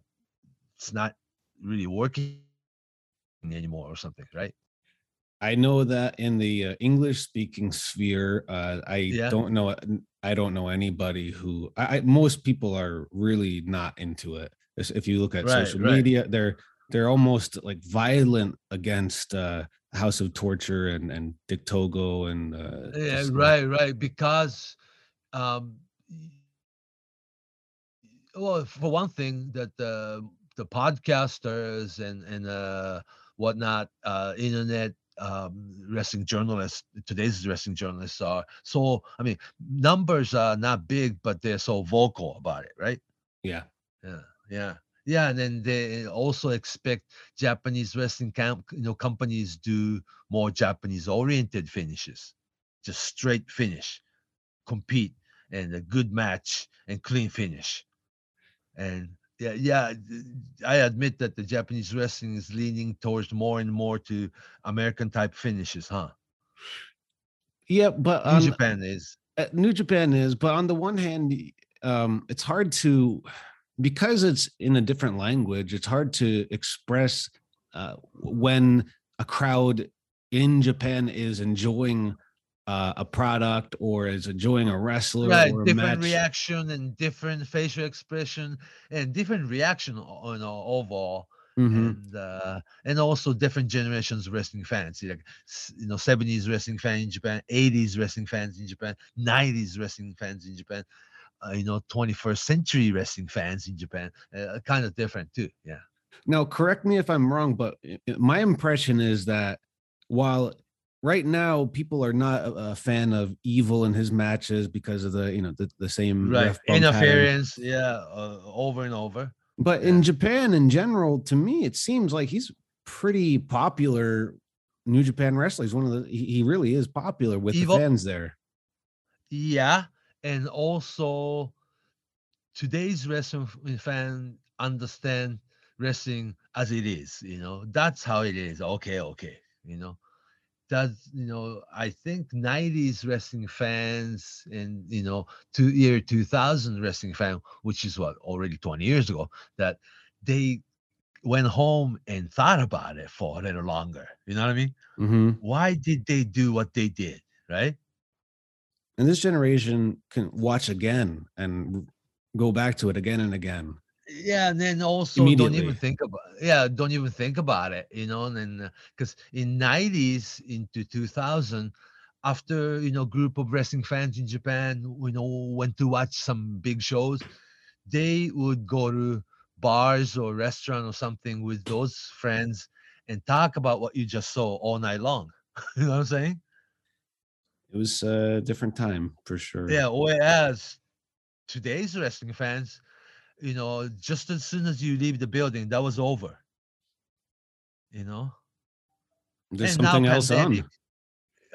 it's not really working anymore or something, right? I know that in the uh, English speaking sphere, uh, I Yeah. don't know. I don't know anybody who. I, I most people are really not into it. If you look at Right, social right. media, they're they're almost like violent against uh, House of Torture and and Dick Togo and uh, Yeah, right, right. Because, um, well, for one thing, that the the podcasters and and uh, whatnot, uh, internet um, wrestling journalists, today's wrestling journalists are so. I mean, numbers are not big, but they're so vocal about it, right? Yeah, Yeah, yeah, yeah. And then they also expect Japanese wrestling camp, you know, companies do more Japanese-oriented finishes, just straight finish, compete, and a good match and clean finish. And yeah, yeah, I admit that the Japanese wrestling is leaning towards more and more to American type finishes, huh? yeah. But New Japan is. uh, New Japan is, but on the one hand, um, it's hard to because it's in a different language. It's hard to express uh, when a crowd in Japan is enjoying uh, a product or is enjoying a wrestler right or a different match. reaction and different facial expression and different reaction o- you know overall Mhm. and uh and also different generations of wrestling fans like you know 70s wrestling fan in japan 80s wrestling fans in japan 90s wrestling fans in japan uh, you know 21st century wrestling fans in japan uh, kind of different too yeah Now, correct me if I'm wrong, but my impression is that while right now people are not a, fan of Evil in his matches because of the you know the, the same right bump pattern. interference yeah uh, over and over But Yeah. in Japan, in general, to me, it seems like he's pretty popular. New Japan wrestler. He's one of the. He, he really is popular with Evil- the fans there. Yeah, and also today's wrestling f- fan understand wrestling as it is. You know, that's how it is. Okay, okay. You know, that's you know, I think '90s wrestling fans and you know, two year 2000 wrestling fan, which is what already 20 years ago, that they went home and thought about it for a little longer. You know what I mean? hmm Why did they do what they did? Right? And this generation can watch again and go back to it again and again. yeah and then also don't even think about yeah don't even think about it you know and then uh, because in 90s into 2000 after you know group of wrestling fans in japan you know went to watch some big shows they would go to bars or restaurant or something with those friends and talk about what you just saw all night long. *laughs* You know what i'm saying It was a different time for sure. Yeah, whereas today's wrestling fans, you know, just as soon as you leave the building, that was over. You know, There's And something else pandemic, on.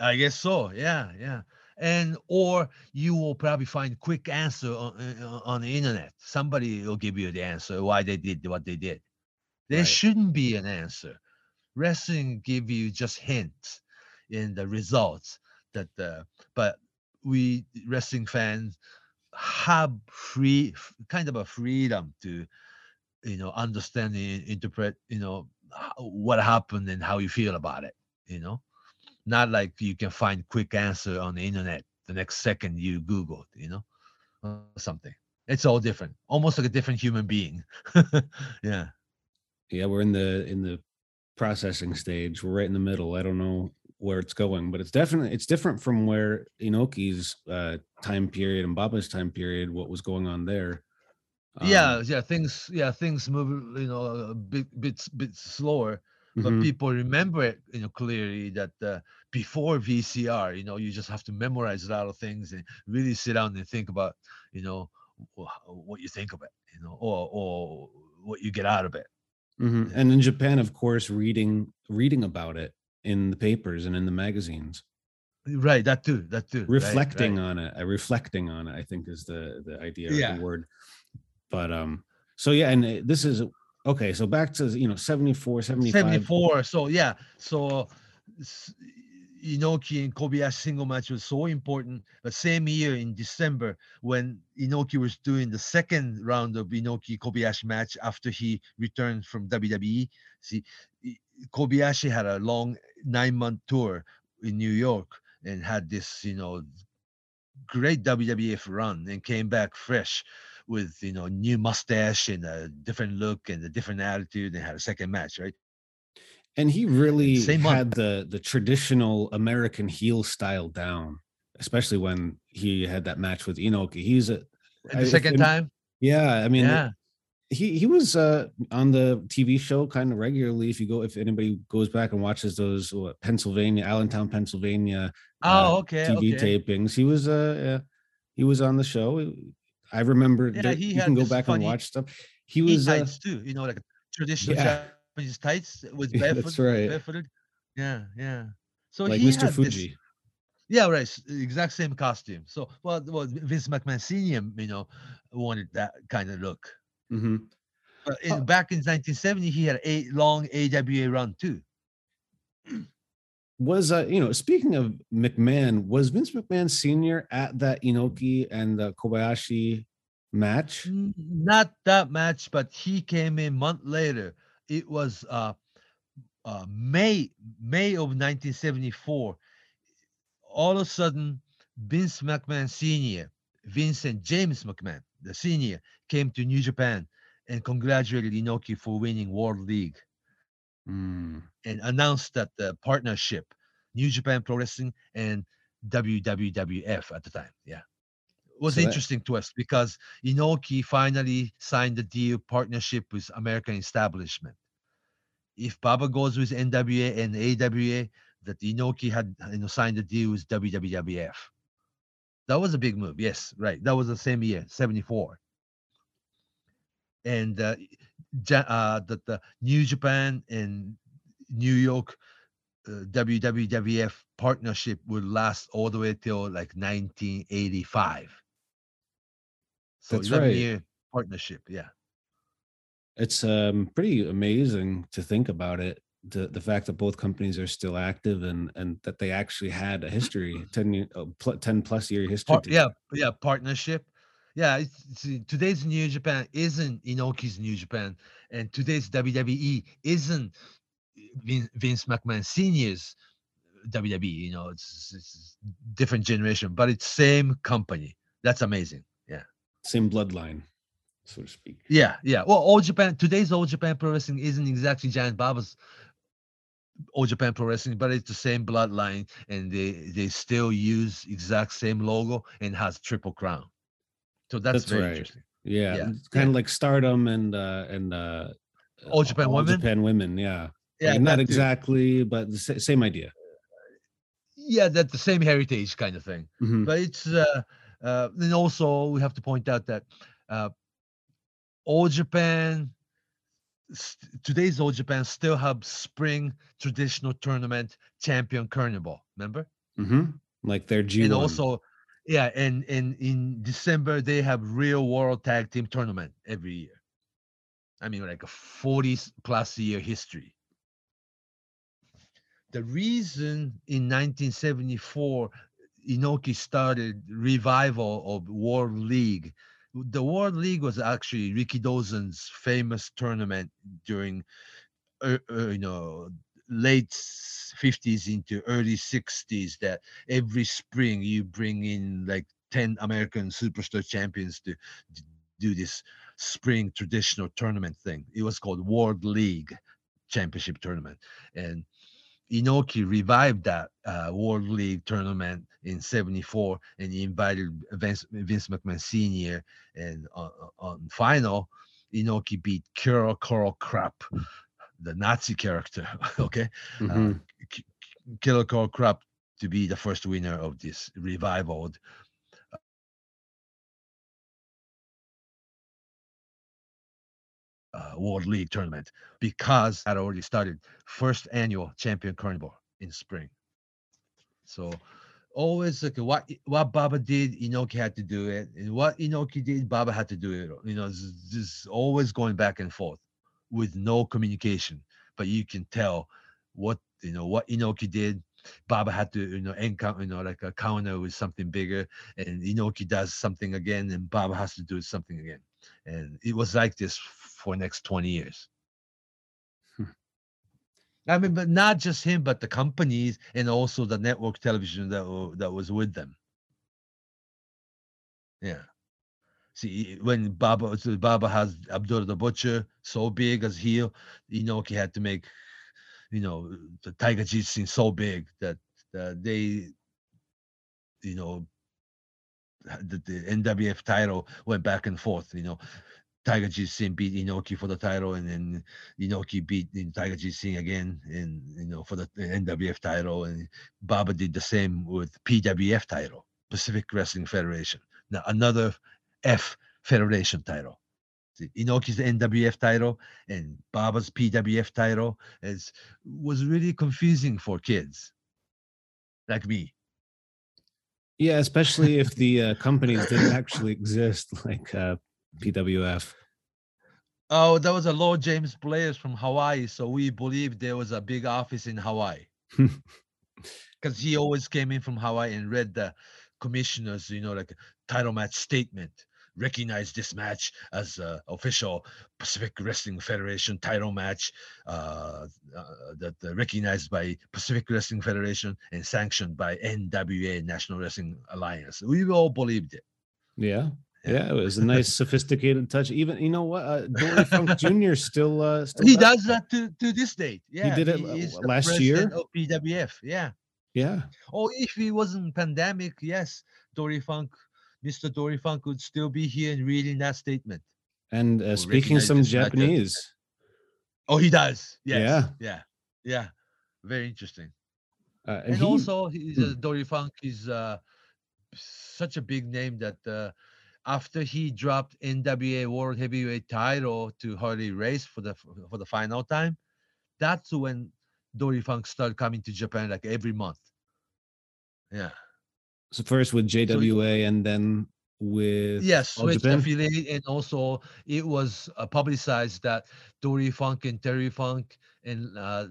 I guess so. Yeah, yeah. And or you will probably find quick answer on, uh, on the internet. Somebody will give you the answer why they did what they did. There Right. shouldn't be an answer. Wrestling give you just hints in the results that uh, but we wrestling fans have free kind of a freedom to you know understand and interpret you know what happened and how you feel about it you know not like you can find quick answer on the internet the next second you google you know something it's all different almost like a different human being *laughs* yeah Yeah, we're in the in the processing stage. We're right in the middle. I don't know where it's going, but it's definitely it's different from where Inoki's uh, time period and Baba's time period. What was going on there? yeah Um, yeah things yeah things move you know a bit bit bit slower but mhm. people remember it you know clearly that uh, before vcr you know you just have to memorize a lot of things and really sit down and think about you know what you think of it you know or or what you get out of it Mhm. And in Japan, of course, reading reading about it in the papers and in the magazines, right that too that too reflecting right. on it. Uh, reflecting on it, I think, is the the idea or Yeah. the word. But um, so yeah, and uh, this is okay. So back to you know 74, 75. 74 so yeah so Inoki and Kobayashi single match was so important. The same year in December, when Inoki was doing the second round of Inoki Kobayashi match after he returned from WWE, see, Kobayashi had a long nine month tour in New York and had this, you know, great WWF run and came back fresh with, you know, new mustache and a different look and a different attitude and had a second match, right? And he really Same month. had the the traditional American heel style down, especially when he had that match with Inoki. He's a And I- second and- time, yeah. I mean, yeah. He he was uh on the TV show kind of regularly. If you go, if anybody goes back and watches those what, Pennsylvania, Allentown, Pennsylvania Oh, uh, okay. TV okay. tapings, he was uh yeah, he was on the show. I remember. Yeah, there- he you can go back and watch stuff. He was uh, tights too, you know, like traditional Yeah. Japanese tights with *laughs* Yeah, barefoot, that's right. barefooted. Yeah, yeah. So like he Mr. Fuji. This, yeah, right. Exact same costume. So, well, well, Vince McMahon Senior, you know, wanted that kind of look. Hmm But in, Oh. back in 1970, he had a long AWA run too. *clears throat* Was uh you know speaking of McMahon, was Vince McMahon Senior at that Inoki and the Kobayashi match? Not that match, but he came in month later. It was uh, uh May May of 1974. All of a sudden, Vince McMahon Sr., Vincent James McMahon, the senior, came to New Japan and congratulated Inoki for winning World League Mm. and announced that the partnership, New Japan Pro Wrestling and WWWF at the time. Yeah. It Was So that- interesting to us because Inoki finally signed the deal partnership with American Establishment. If Baba goes with NWA and AWA, that Inoki had you know signed the deal with WWF. That was a big move. Yes, right. That was the same year, 74. And uh, Ja- uh, that the New Japan and New York uh, WWF partnership would last all the way till like 1985. So That's 11 right. year partnership. Yeah. It's um pretty amazing to think about it. The the fact that both companies are still active and and that they actually had a history, *clears throat* 10 year, oh, pl- 10 plus year history. Par- yeah, yeah, partnership. Yeah, today's New Japan isn't Inoki's New Japan, and today's WWE isn't uh, Vin- Vince McMahon Senior's WWE. You know, it's, it's different generation, but it's same company. That's amazing. Yeah, Same bloodline, so to speak. yeah, yeah. Well, All Japan today's All Japan Pro Wrestling isn't exactly Giant Baba's All Japan Pro Wrestling, but it's the same bloodline, and they they still use exact same logo and has triple crown. So that's, That's very right. interesting. Yeah, Yeah, it's kind of like Stardom and uh and uh All Japan All Women? Japan Women, yeah. Yeah, Like, not too. exactly, but the same idea. Yeah, that the same heritage kind of thing. Mhm. But it's uh, uh, and also we have to point out that uh, All Japan st- today's All Japan still have spring traditional tournament champion carnival. Remember? Mhm. Like their G1. And also, yeah, and and in December they have real world tag team tournament every year. I mean, like a forty plus year history. The reason in 1974 Inoki started revival of World League. The World League was actually Rikidozan's famous tournament during, uh, uh, you know, late 50s into early 60s. That every spring you bring in like 10 American superstar champions to d- do this spring traditional tournament thing. It was called World League Championship Tournament, and Inoki revived that uh, World League tournament in '74, and he invited Vince, Vince McMahon Sr. And on, on final, Inoki beat Karl Karl Krupp, the Nazi character. *laughs* okay, Mhm. Killer Karl Krupp to be the first winner of this revival. World League tournament because had already started first annual champion carnival in spring. So always like what what Baba did, Inoki had to do it, and what Inoki did, Baba had to do it. You know, just always going back and forth with no communication. But you can tell what you know what Inoki did, Baba had to, you know, encounter, you know, like a counter with something bigger, and Inoki does something again, and Baba has to do something again, and it was like this for next twenty years. Hmm. I mean, but not just him, but the companies and also the network television that that was with them. Yeah. See, when Baba so Baba has Abdullah the Butcher so big as heel, Inoki had to make, you know, the Tiger Jeet Singh so big that uh, they, you know, the, the NWF title went back and forth. You know, Tiger Jeet Singh beat Inoki for the title, and then Inoki beat Tiger Jeet Singh again, and you know for the NWF title, and Baba did the same with PWF title, Pacific Wrestling Federation. Now another F Federation title. Inoki's NWF title and Baba's PWF title is was really confusing for kids like me. Yeah, especially if the uh, companies didn't actually exist, *laughs* like uh, PWF. Oh, that was a Lord James Blears from Hawaii, so we believe there was a big office in Hawaii. *laughs* Because he always came in from Hawaii and read the commissioners, you know, like title match statement. Recognize this match as uh, official Pacific Wrestling Federation title match uh, uh, that uh, recognized by Pacific Wrestling Federation and sanctioned by NWA National Wrestling Alliance. We all believed it. Yeah. Yeah. It was a nice *laughs* sophisticated touch. Even you know what, uh, Dory Funk *laughs* Jr. still uh, still He does- that to, to this date. Yeah, he did it, the last year? of PWF. Yeah. Yeah, Or if it wasn't pandemic, yes, Dory Funk, Mr. Dory Funk would still be here and reading that statement. and uh, speaking some Japanese. Oh, he does. Yes. Yeah. Yeah. Yeah. Very interesting. Uh, And, he- also, he's Hmm. uh, Dory Funk is uh, such a big name that uh, after he dropped NWA World Heavyweight title to Harley Race for the for the final time, that's when Dory Funk started coming to Japan like every month. Yeah. So first with JWA and then with Yes, All switch Japan? affiliate, and also it was uh, publicized that Dory Funk and Terry Funk, and uh,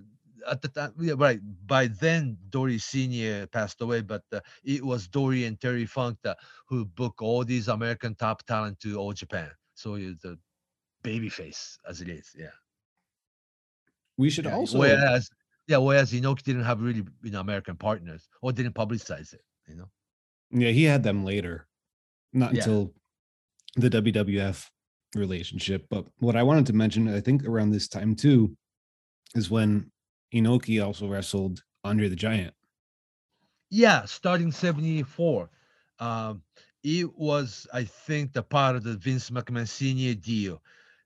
at the time, yeah, right by then Dory Senior passed away, but uh, it was Dory and Terry Funk that who book all these American top talent to all Japan. So it's a baby face as it is, yeah. we should yeah. also whereas yeah, whereas Inoki didn't have really you know American partners or didn't publicize it, you know. Yeah he had them later, not Yeah. until the WWF relationship. But what I wanted to mention, I think around this time too, is when Inoki also wrestled Andre the Giant. Yeah, starting 74. Um, it was, I think, the part of the Vince McMahon senior deal.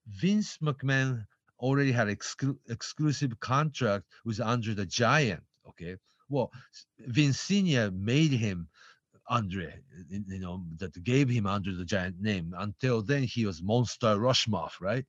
Vince McMahon already had exclu- exclusive contract with Andre the Giant. Okay. Well, Vince Senior made him Andre, you know, that gave him Andre the Giant name. Until then, he was Monster Roussimoff, right?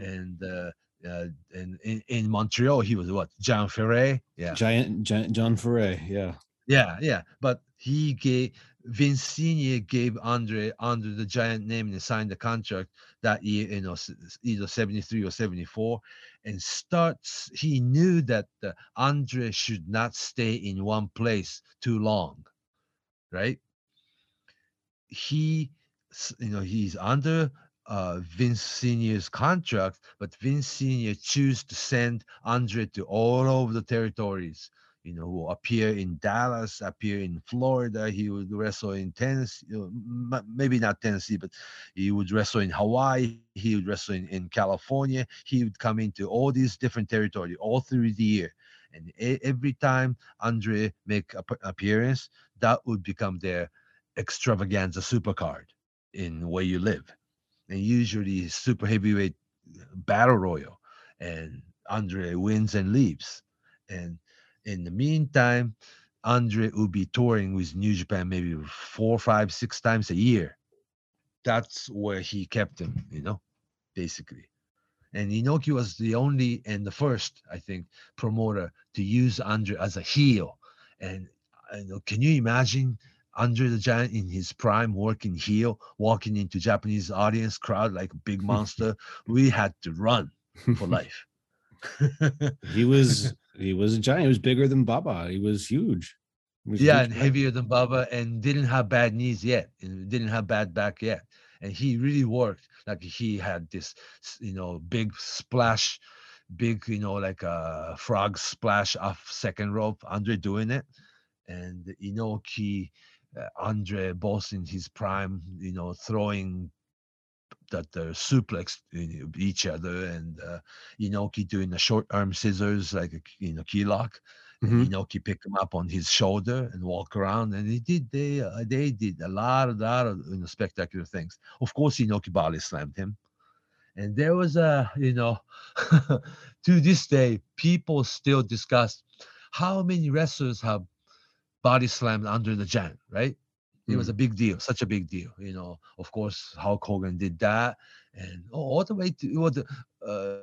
And uh, uh, and in, in Montreal, he was what? John Ferré. Yeah. Giant, Giant John Ferré, yeah. Yeah, yeah. But he gave Vince Senior gave Andre under the giant name and signed the contract that year, you know, either 73 or 74. And starts he knew that uh, Andre should not stay in one place too long, right? He you know, he's under uh, Vince Senior's contract, but Vince Senior choose to send Andre to all over the territories you know, who appear in Dallas, appear in Florida. He would wrestle in Tennessee, you know, maybe not Tennessee, but he would wrestle in Hawaii. He would wrestle in, in California. He would come into all these different territory all through the year. And every time Andre make a appearance, that would become their extravaganza supercard in where you live. And usually super heavyweight uh, battle royal. And Andre wins and leaves. And in the meantime, Andre will be touring with New Japan maybe four, five, six times a year. That's where he kept him, you know, basically. And Inoki was the only and the first, I think, promoter to use Andre as a heel. And I know, can you imagine Andre the Giant in his prime working heel, walking into Japanese audience crowd like a big monster? *laughs* we had to run for life. *laughs* *laughs* he was He was a giant. He was bigger than Baba. He was huge. He was yeah, huge and guy. heavier than Baba, and didn't have bad knees yet, and didn't have bad back yet. And he really worked. Like he had this, you know, big splash, big, you know, like a frog splash off second rope. Andre doing it, and Inoki, uh, Andre both in his prime, you know, throwing that the suplex each other, and uh, Inoki doing the short arm scissors like a you know key lock. Mhm. And Inoki picked him up on his shoulder and walk around, and he did. They uh, they did a lot of lot of you know, spectacular things. Of course, Inoki body slammed him, and there was a you know, *laughs* to this day, people still discuss how many wrestlers have body slammed Andre the giant, right? It was Mm. a big deal, such a big deal. You know, of course, Hulk Hogan did that, and oh, all the way to what the uh,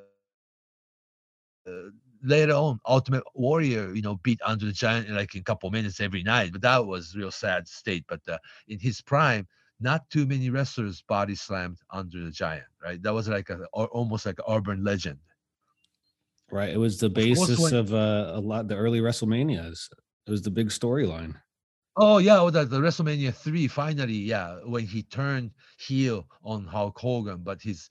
uh, later on, Ultimate Warrior, you know, beat Andre the Giant in like in a couple minutes every night. But that was real sad state. But uh, in his prime, not too many wrestlers body slammed Andre the Giant, right? That was like a almost like an urban legend. Right. It was the basis when- of uh, a lot the early WrestleManias. It was the big storyline. Oh yeah, well, the, the WrestleMania three finally, yeah, when he turned heel on Hulk Hogan, but his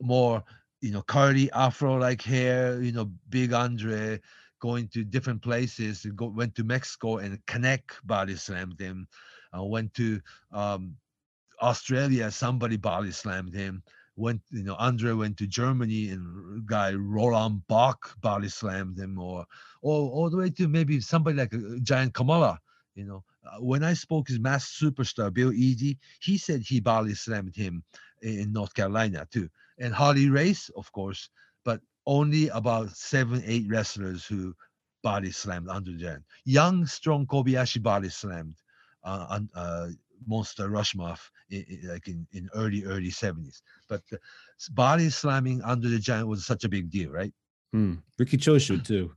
more, you know, curly afro-like hair, you know, big Andre going to different places. Go, went to Mexico and Canek body slammed him. Uh, went to um, Australia, somebody body slammed him. Went, you know, Andre went to Germany and guy Roland Bock body slammed him, or, or all the way to maybe somebody like uh, Giant Kamala you know, uh, when I spoke his mass superstar Bill Eadie, he said he body slammed him in in North Carolina too. And Harley Race, of course, but only about seven, eight wrestlers who body slammed Andre the Giant. Young, strong Kobayashi body slammed uh, on, uh, Monster Roussimoff in, like in, in early, early 70s. But body slamming Andre the Giant was such a big deal, right? Hmm. Ricky Choshu too.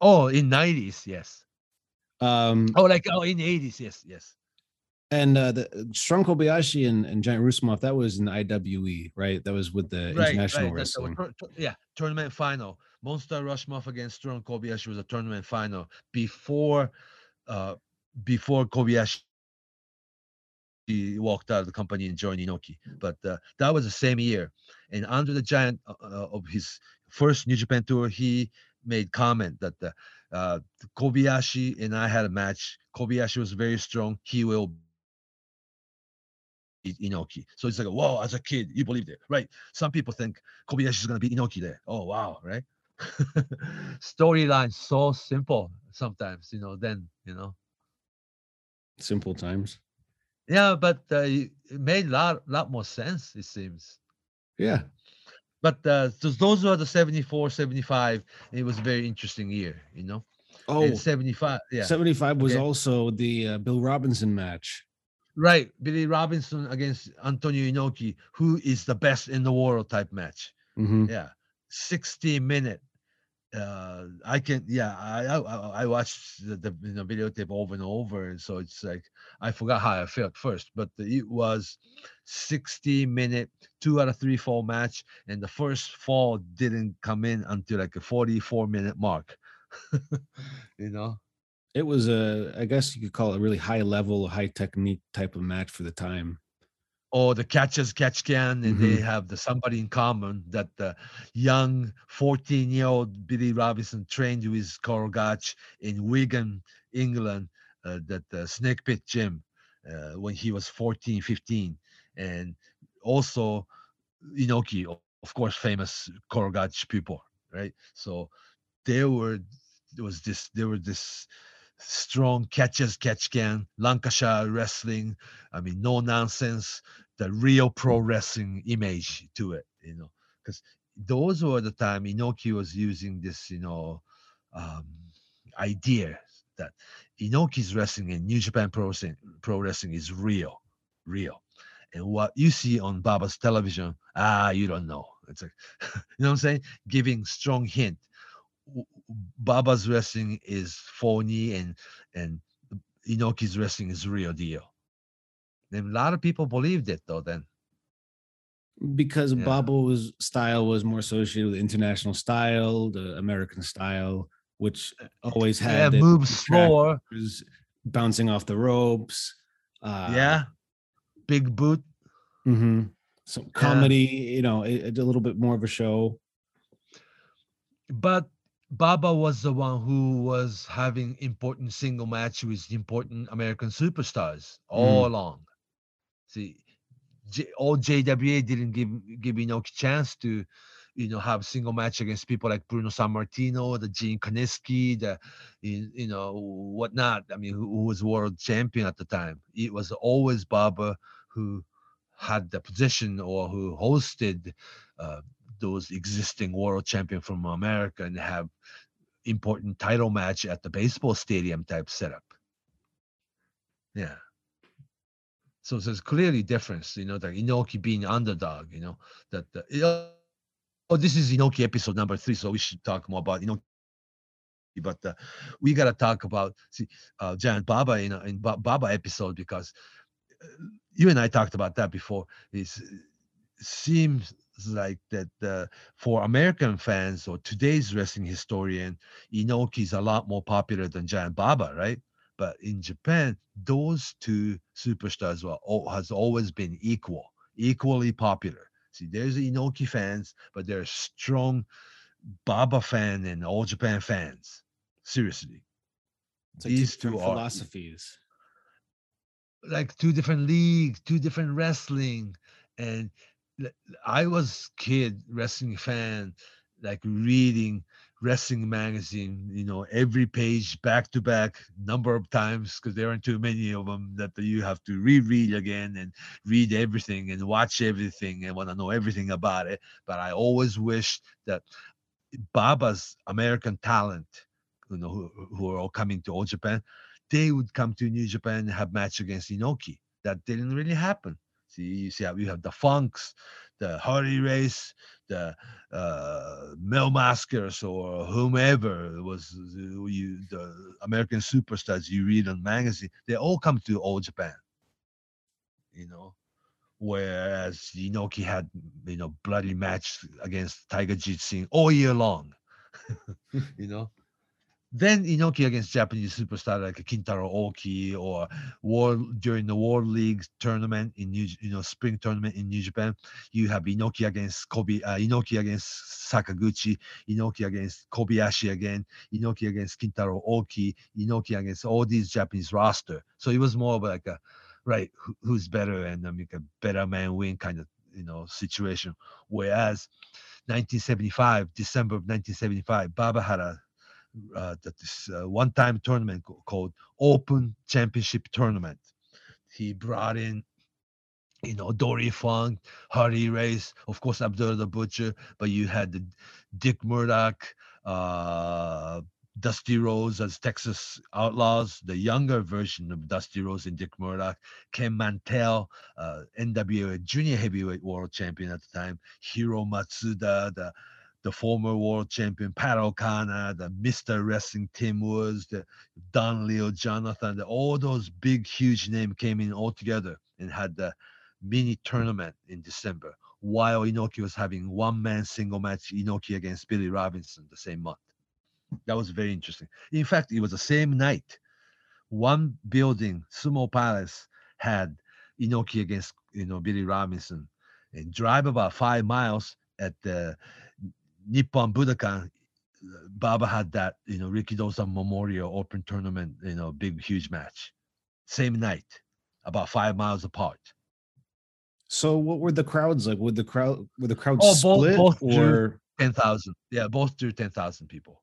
Oh, in 90s, yes. Um, Oh, like oh, in 80s, yes, yes. And uh, the Strong Kobayashi and, and Giant Roussimoff, that was in IWE, right? That was with the international that's the wrestling. yeah, tournament final. Monster Roussimoff against Strong Kobayashi was a tournament final before uh before Kobayashi he walked out of the company and joined Inoki. But uh, that was the same year. And Andre the giant uh, uh, of his first New Japan tour, he made comment that the, uh, Kobayashi and I had a match. Kobayashi was very strong. He will Inoki. So it's like, whoa, as a kid, you believed it, right? Some people think Kobayashi is going to beat Inoki there. Oh, wow, right? *laughs* Storyline so simple sometimes, you know, then, you know. Simple times. Yeah, but uh, it it made a lot, lot more sense, it seems. Yeah. But uh, those were the 74, 75. It was a very interesting year, you know. Oh, And 75, yeah. 75 was Okay. also the uh, Bill Robinson match. Right. Billy Robinson against Antonio Inoki, who is the best in the world type match. Mhm. Yeah. 60 minute. Uh, I can, yeah, I, I, I watched the, the you know, videotape over and over. And so it's like, I forgot how I felt first, but it was 60 minute, two out of three fall match. And the first fall didn't come in until like a 44 minute mark. *laughs* you know? It was a, I guess you could call it a really high level, high technique type of match for the time. Oh, the catchers catch can and they Mhm. have the somebody in common that the young 14 year old billy robinson trained with carl gotch in wigan england uh, that the snake pit gym uh, when he was 14 15 and also inoki of course famous carl gotch pupil right so there were there was this there were this strong catches catch can lancashire wrestling I mean, no nonsense, the real pro wrestling image to it, you know, because those were the time Inoki was using this, you know, um, idea that Inoki's wrestling in New Japan Pro Wrestling, Pro Wrestling is real, real. And what you see on Baba's television, ah, you don't know. It's like, *laughs* you know what I'm saying? Giving strong hint. Baba's wrestling is phony and and Inoki's wrestling is real deal. And a lot of people believed it though then. because Yeah. Baba's style was more associated with international style, the American style, which always Yeah, had the moves slower. bouncing off the ropes. Uh, yeah. Big boot. hmm Some comedy, you know, it, a little bit more of a show. But Baba was the one who was having important single match with important American superstars all along. See, J- all JWA didn't give give Inoki chance to, you know, have single match against people like Bruno Sammartino, the Gene Kiniski, the, you, you know, whatnot. I mean, who, who was world champion at the time? It was always Baba who had the position or who hosted uh, those existing world champion from America and have important title match at the baseball stadium type setup. Yeah. So there's clearly difference, you know, that Inoki being underdog, you know, that the, oh, this is Inoki episode number three, so we should talk more about Inoki. But uh, we gotta talk about see uh, Giant Baba in in Ba- Baba episode because uh, you and I talked about that before. It's, seems like that uh, for American fans or today's wrestling historian, Inoki is a lot more popular than Giant Baba, right? But in Japan, those two superstars were al- has always been equal, equally popular. See, there's Inoki fans, but there's strong Baba fan and All Japan fans. Seriously, It's like These two different are- philosophies. like two different leagues, two different wrestling, and I was kid wrestling fan, like reading wrestling magazine, you know, every page back to back, number of times because there aren't too many of them that you have to reread again and read everything and watch everything and want to know everything about it. But I always wished that Baba's American talent, you know, who, who are all coming to All Japan, they would come to New Japan and have match against Inoki. That didn't really happen. See, you see how you have the Funks, the Harley Race, the uh, Mil Mascaras, or whomever was uh, you the American superstars you read on magazine. They all come to All Japan. You know, whereas Inoki had you know bloody match against Tiger Jeet Singh all year long. *laughs* you know. Then Inoki against Japanese superstar like Kintaro Oki or World during the World League tournament in New, you know, spring tournament in New Japan, you have Inoki against Kobe, uh, Inoki against Sakaguchi, Inoki against Kobayashi again, Inoki against Kintaro Oki, Inoki against all these Japanese roster. So it was more of like a right who, who's better and I mean a better man win kind of you know situation. Whereas 1975, December of 1975, Baba had a uh, that this uh, one-time tournament called Open Championship Tournament. He brought in, you know, Dory Funk, Harley Race, of course, Abdullah the Butcher, but you had the Dick Murdoch, uh, Dusty Rhodes as Texas Outlaws, the younger version of Dusty Rhodes and Dick Murdoch, Ken Mantell, uh, NWA Junior Heavyweight World Champion at the time, Hiro Matsuda, the the former world champion Pat O'Connor, the Mr. Wrestling Tim Woods, the Don Leo Jonathan, the, all those big, huge names came in all together and had the mini tournament in December, while Inoki was having one man single match Inoki against Billy Robinson the same month. That was very interesting. In fact, it was the same night. One building, Sumo Palace, had Inoki against you know Billy Robinson, and drive about five miles at the Nippon Budokan. Baba had that you know Rikidozan Memorial Open Tournament, you know, big huge match, same night, about five miles apart. So what were the crowds like? Would the crowd were the crowds Oh, split both drew. or Ten thousand, yeah, both drew ten thousand people.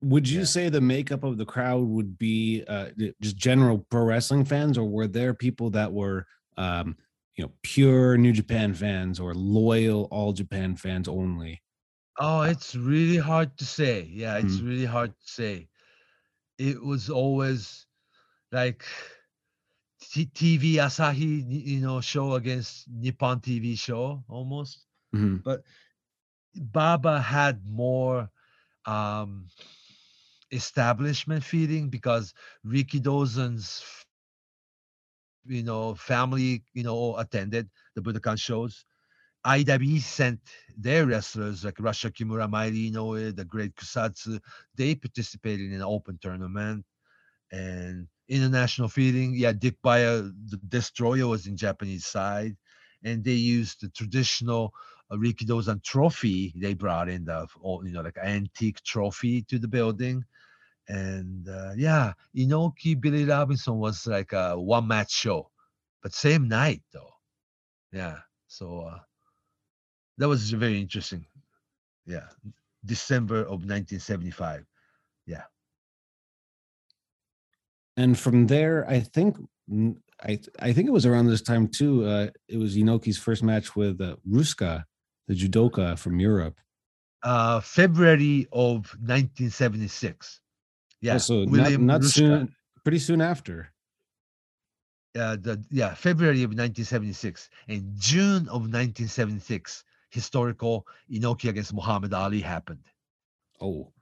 would you Yeah. say the makeup of the crowd would be uh, just general pro wrestling fans, or were there people that were, um, you know, pure New Japan fans or loyal All Japan fans only? Oh, it's really hard to say. Yeah, it's really hard to say. It was always like T- TV Asahi, you know, show against Nippon TV show almost. Mhm. Baba had more um establishment feeling because Rikidozan's you know family, you know, attended the Budokan shows. IWE sent their wrestlers like Rusher Kimura, Mighty Inoue, the great Kusatsu. They participated in an open tournament and international feeding. Yeah, Dick Beyer, the destroyer, was in Japanese side, and they used the traditional uh, Rikidozan trophy. They brought in the you know like antique trophy to the building, and uh, yeah, Inoki Billy Robinson was like a one match show, but same night though. Yeah, so uh, that was very interesting. Yeah, December of 1975. Yeah. And from there, I think I I think it was around this time too. Uh, it was Inoki's first match with uh, Ruska, the judoka from Europe. Uh, February of 1976. Yeah, also William not, not soon, pretty soon after. Uh, the yeah February of 1976 and June of 1976 historical Inoki against Muhammad Ali happened. Oh,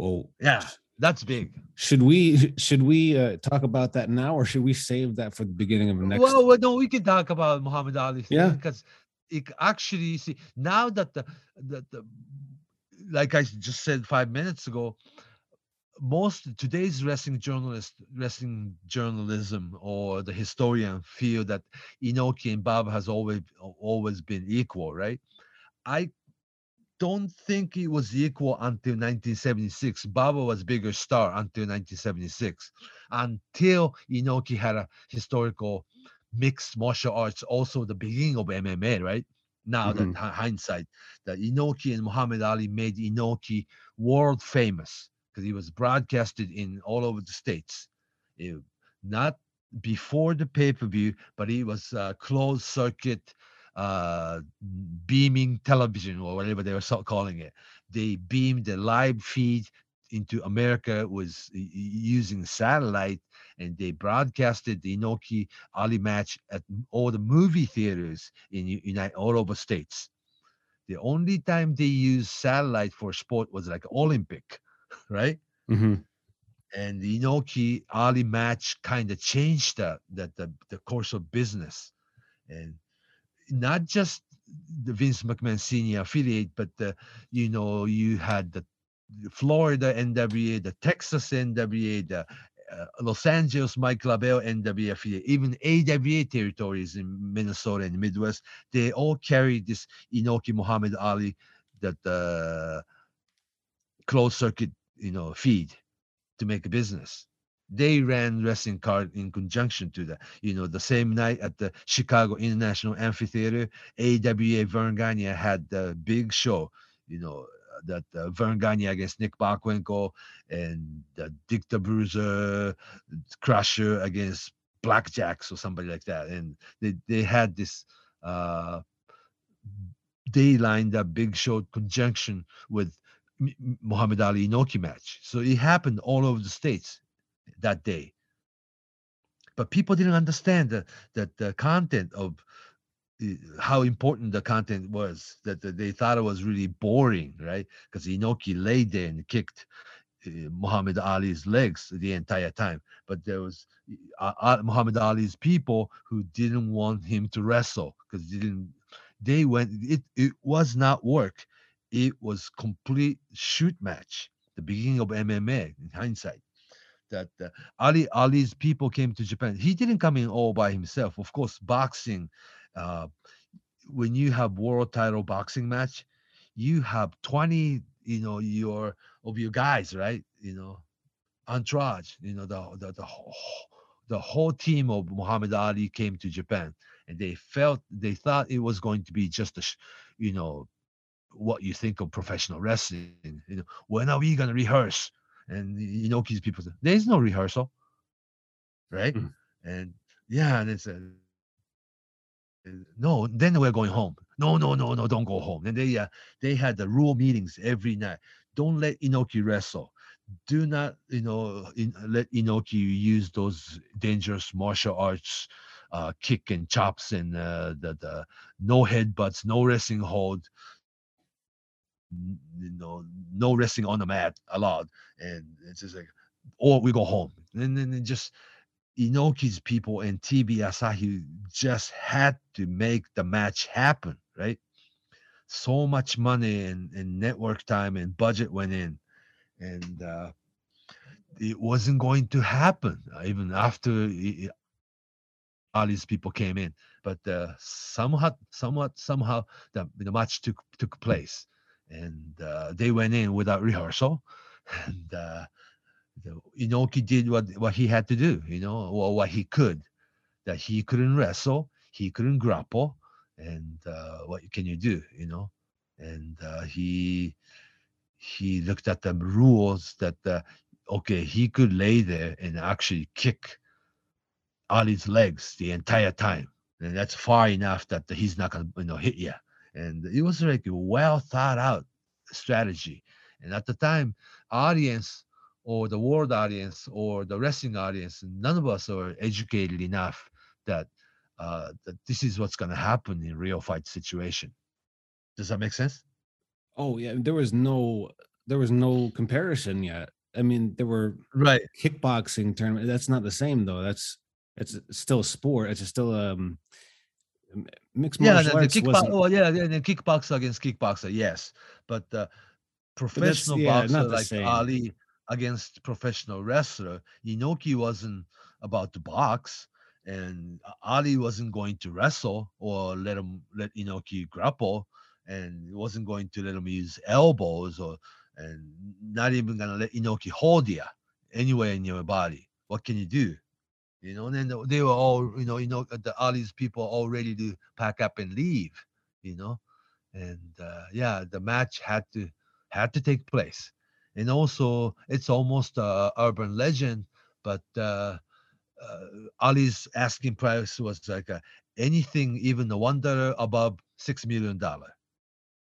oh, yeah, that's big. Should we should we uh, talk about that now, or should we save that for the beginning of the next? Well, well no, we can talk about Muhammad Ali. yeah, because it actually see now that the, the the like I just said five minutes ago, most today's wrestling journalist, wrestling journalism, or the historian feel that Inoki and Baba has always always been equal, right? I don't think it was equal until 1976. Baba was bigger star until 1976, until Inoki had a historical mixed martial arts, also the beginning of MMA, right? Now mm-hmm. that hindsight, that Inoki and Muhammad Ali made Inoki world famous because he was broadcasted in all over the states. It, not before the pay per view, but it was a closed circuit uh, beaming television or whatever they were calling it. They beamed the live feed into America was using satellite and they broadcasted the Inoki Ali match at all the movie theaters in United all over states. The only time they used satellite for sport was like Olympic, *laughs* right? Mm-hmm. And the Inoki Ali match kind of changed the, the the the course of business, and not just the Vince McMahon senior affiliate, but the, you know, you had the Florida NWA, the Texas NWA, the uh, Los Angeles Mike LeBell NWA affiliate, even AWA territories in Minnesota and Midwest, they all carried this Inoki Muhammad Ali that uh, closed circuit, you know, feed to make a business they ran wrestling card in conjunction to that. You know, the same night at the Chicago International Amphitheater, AWA Verne Gagne had the big show. You know, that uh, Verne Gagne against Nick Bockwinkel and uh, Dick the Bruiser Crusher against Blackjacks or somebody like that. And they, they had this uh, they lined up big show conjunction with Muhammad Ali Inoki match. So it happened all over the states that day. But people didn't understand that that the content of how important the content was that, they thought it was really boring right? Because inoki lay there and kicked uh, muhammad ali's legs the entire time. But there was uh, uh, muhammad ali's people who didn't want him to wrestle because didn't they went it it was not work. It was complete shoot match the beginning of mma in hindsight that uh, Ali Ali's people came to Japan. He didn't come in all by himself. Of course, boxing. Uh, when you have world title boxing match, you have twenty, you know, your of your guys, right? You know, entourage. You know, the the the whole, the whole team of Muhammad Ali came to Japan, and they felt they thought it was going to be just a, you know, what you think of professional wrestling. You know, when are we gonna rehearse? And these people say there's no rehearsal right? Mm. and yeah and it's a no then we're going home. No no no no don't go home. And they uh, they had the rule meetings every night. Don't let inoki wrestle. Do not you know in, let inoki use those dangerous martial arts uh, kick and chops and uh, the, the no headbutts no wrestling hold you know, no resting on the mat allowed. And it's just like, or we go home. And then just Inoki's people and TV Asahi just had to make the match happen, right? so much money and, and network time and budget went in, and uh, it wasn't going to happen uh, even after i- all people came in. But uh, somewhat, somewhat, somehow the, the match took took place, and uh, they went in without rehearsal, *laughs* and uh, Inoki did what what he had to do, you know, or what he could. That he couldn't wrestle, he couldn't grapple, and uh, what can you do, you know? And uh, he he looked at the rules that uh, okay, he could lay there and actually kick Ali's legs the entire time, and that's far enough that he's not gonna you know hit you. And it was like a well thought out strategy. And at the time, audience or the world audience or the wrestling audience, none of us are educated enough that uh, that this is what's going to happen in real fight situation. Does that make sense? Oh yeah, there was no there was no comparison yet. I mean, there were Right. kickboxing tournament. That's not the same though. That's it's still a sport. It's still um mixed Yeah, martial the, the arts kickbox. wasn't. Oh, yeah, yeah, the kickboxer against kickboxer, yes. But uh, professional yeah, boxer like same. Ali against professional wrestler, Inoki wasn't about to box, and Ali wasn't going to wrestle or let him let Inoki grapple, and wasn't going to let him use elbows or and not even gonna let Inoki hold you anywhere in your body. What can you do? You know, and then they- were all, you know, you know, the Ali's people all ready to pack up and leave, you know, and uh, yeah, the match had to had to take place, and also it's almost a urban legend, but uh, uh, Ali's asking price was like uh, anything even the one dollar above six million dollar,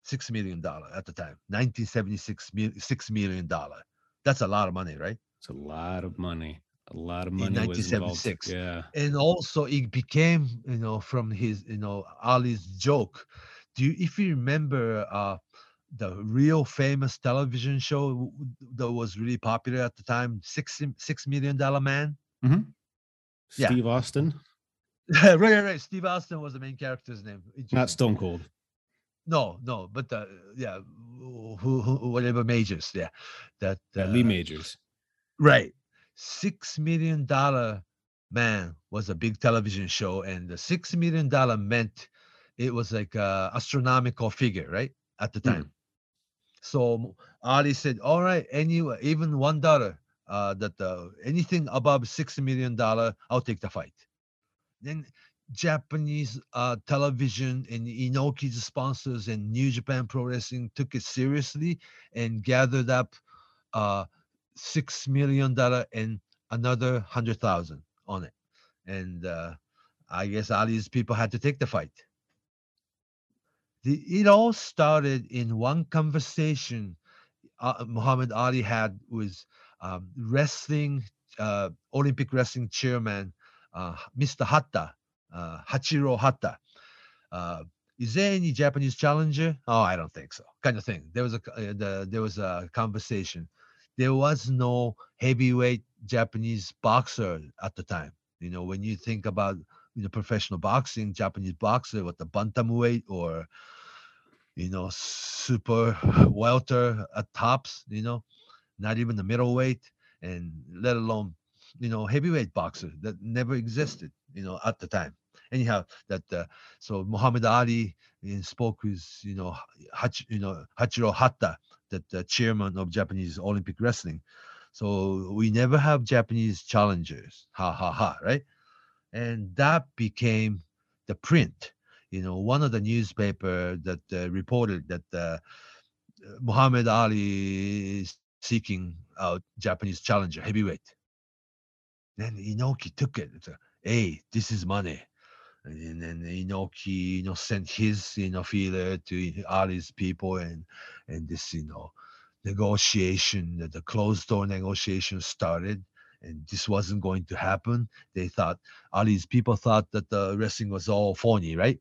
six million dollar at the time, 1976, six million dollar. That's a lot of money, right? It's a lot of money. A lot of In money was 1976. Yeah. and also it became you know from his you know ali's joke do you if you remember uh the real famous television show that was really popular at the time six six million dollar man Yeah. Steve Austin, *laughs* right right right steve austin was the main character's name not. Stone Cold. no no but the yeah who, who whatever majors yeah that Yeah, Lee uh, Majors. Right. Six million dollar man was a big television show, and the six million dollar meant it was like a astronomical figure, right? At the Mm. time. So Ali said, All right, any even one dollar, uh, that uh, anything above six million dollar, I'll take the fight. Then Japanese uh, television and Inoki's sponsors and New Japan Pro Wrestling took it seriously and gathered up uh, six million dollar and another hundred thousand on it, and uh, I guess Ali's people had to take the fight. The, it all started in one conversation uh, Muhammad Ali had with um, wrestling uh, Olympic wrestling chairman uh, Mr. Hatta, uh, Hachiro Hatta. Uh, is there any Japanese challenger? Oh, I don't think so. Kind of thing. There was a the, there was a conversation. There was no heavyweight Japanese boxer at the time. You know, when you think about you know professional boxing, Japanese boxer with the bantamweight or you know super welter at tops. You know, not even the middleweight, and let alone you know heavyweight boxer that never existed. You know, at the time. Anyhow, that uh, so Muhammad Ali spoke with you know Hach, you know Hachiro Hatta, that the chairman of Japanese Olympic Wrestling. So we never have Japanese challengers. Ha ha ha, right? And that became the print. You know, one of the newspaper that uh, reported that uh, Muhammad Ali is seeking out Japanese challenger heavyweight. Then Inoki took it. Hey, this is money. And then Inoki, you know, he sent his, you know, feeler to Ali's people and and this, you know, negotiation, the, the closed door negotiation started. And this wasn't going to happen. They thought Ali's people thought that the wrestling was all phony, right?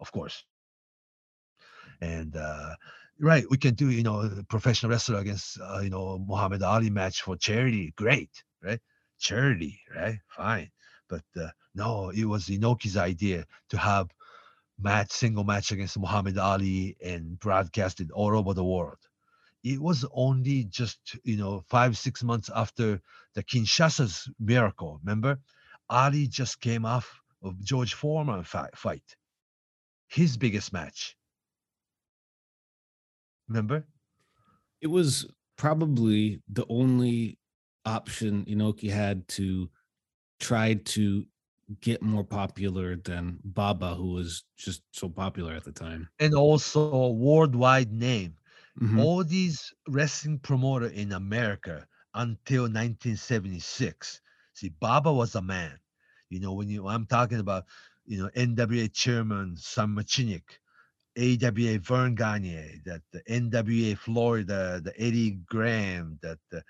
Of course. And uh right, we can do, you know, professional wrestler against uh, you know, Muhammad Ali match for charity. Great, right? Charity, right? Fine. But uh, no, it was Inoki's idea to have match, single match against Muhammad Ali and broadcasted all over the world. It was only just, you know, five, six months after the Kinshasa's miracle. Remember? Ali just came off of George Foreman fi- fight, his biggest match. Remember? It was probably the only option Inoki had to try to get more popular than Baba, who was just so popular at the time. And also a worldwide name. Mhm. all these wrestling promoter in America until 1976. See, Baba was a man. You know, when you I'm talking about, you know, NWA chairman Sam Muchnick, AWA Verne Gagne, that the NWA Florida, the Eddie Graham, that the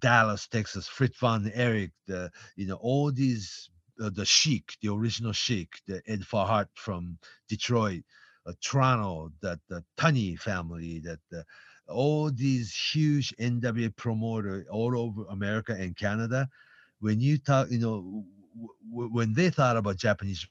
Dallas, Texas, Fritz Von Erich, the you know, all these uh, the Sheik, the original Sheik, the Ed Farhat from Detroit, uh, Toronto, that the Tunney family, that the, all these huge NWA promoter all over America and Canada. When you talk, you know, w- when they thought about Japanese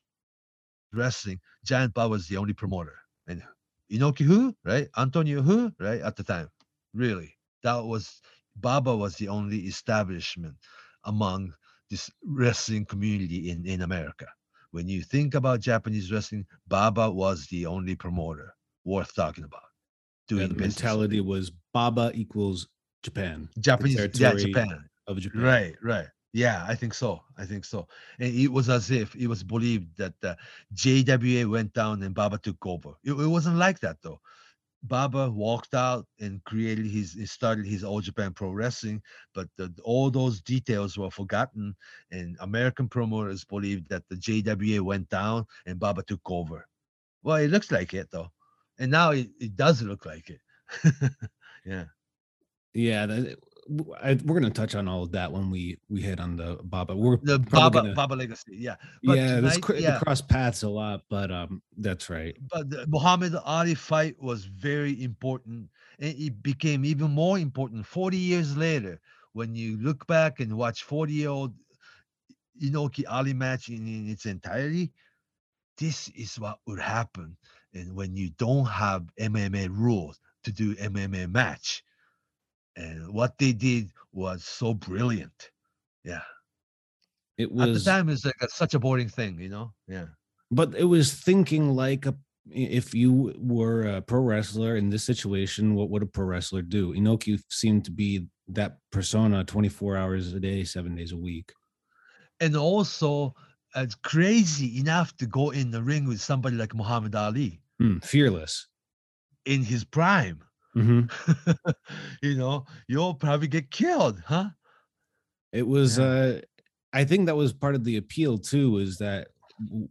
wrestling, Giant Baba was the only promoter. And Inoki who, right? Antonio who, right? At the time, really, that was Baba was the only establishment among this wrestling community in in America when you think about Japanese wrestling, Baba was the only promoter worth talking about. Doing the mentality was Baba equals Japan. Japanese, yeah, Japan. Of Japan. Right, right. Yeah, I think so. I think so. And it was as if it was believed that uh, JWA went down and Baba took over. It, it wasn't like that though. Baba walked out and created his, he started his All Japan Pro Wrestling, but the, all those details were forgotten. And American promoters believed that the JWA went down and Baba took over. Well, it looks like it though, and now it, it does look like it. *laughs* yeah. Yeah, I, we're gonna touch on all of that when we we hit on the Baba. We're The Baba gonna- Baba Legacy, yeah. But yeah, tonight- cr- yeah. cross paths a lot, but um, that's right. but the Muhammad Ali fight was very important, and it became even more important 40 years later when you look back and watch 40 year old Inoki Ali match in, in its entirety. This is what would happen, and when you don't have MMA rules to do MMA match, and what they did was so brilliant. Yeah, It was at the time it's like a, such a boring thing, you know. Yeah. but it was thinking like a if you were a pro wrestler in this situation, what would a pro wrestler do? Inoki seemed to be that persona 24 hours a day, seven days a week. and also uh, crazy enough to go in the ring with somebody like Muhammad Ali Hmm, fearless. in his prime. Mhm. *laughs* you know, you'll probably get killed, huh? It was Yeah. uh I think that was part of the appeal too, is that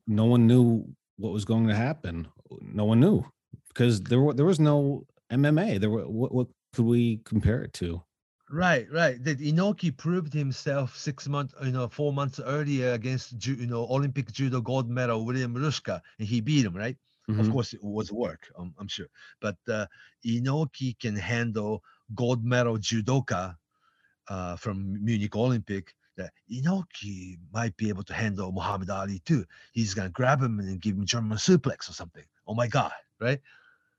no one knew what was going to happen. No one knew because there wa- there was no MMA. There were what what could we compare it to? Right, right. That Inoki proved himself six months, you know, four months earlier against, you know, Olympic judo gold medal William Ruska, and he beat him, right? Of Mhm. course, it was work, um, I'm sure. But uh, Inoki can handle gold medal judoka uh, from Munich Olympic. That Inoki might be able to handle Muhammad Ali too. He's gonna grab him and give him German suplex or something. Oh my God, right?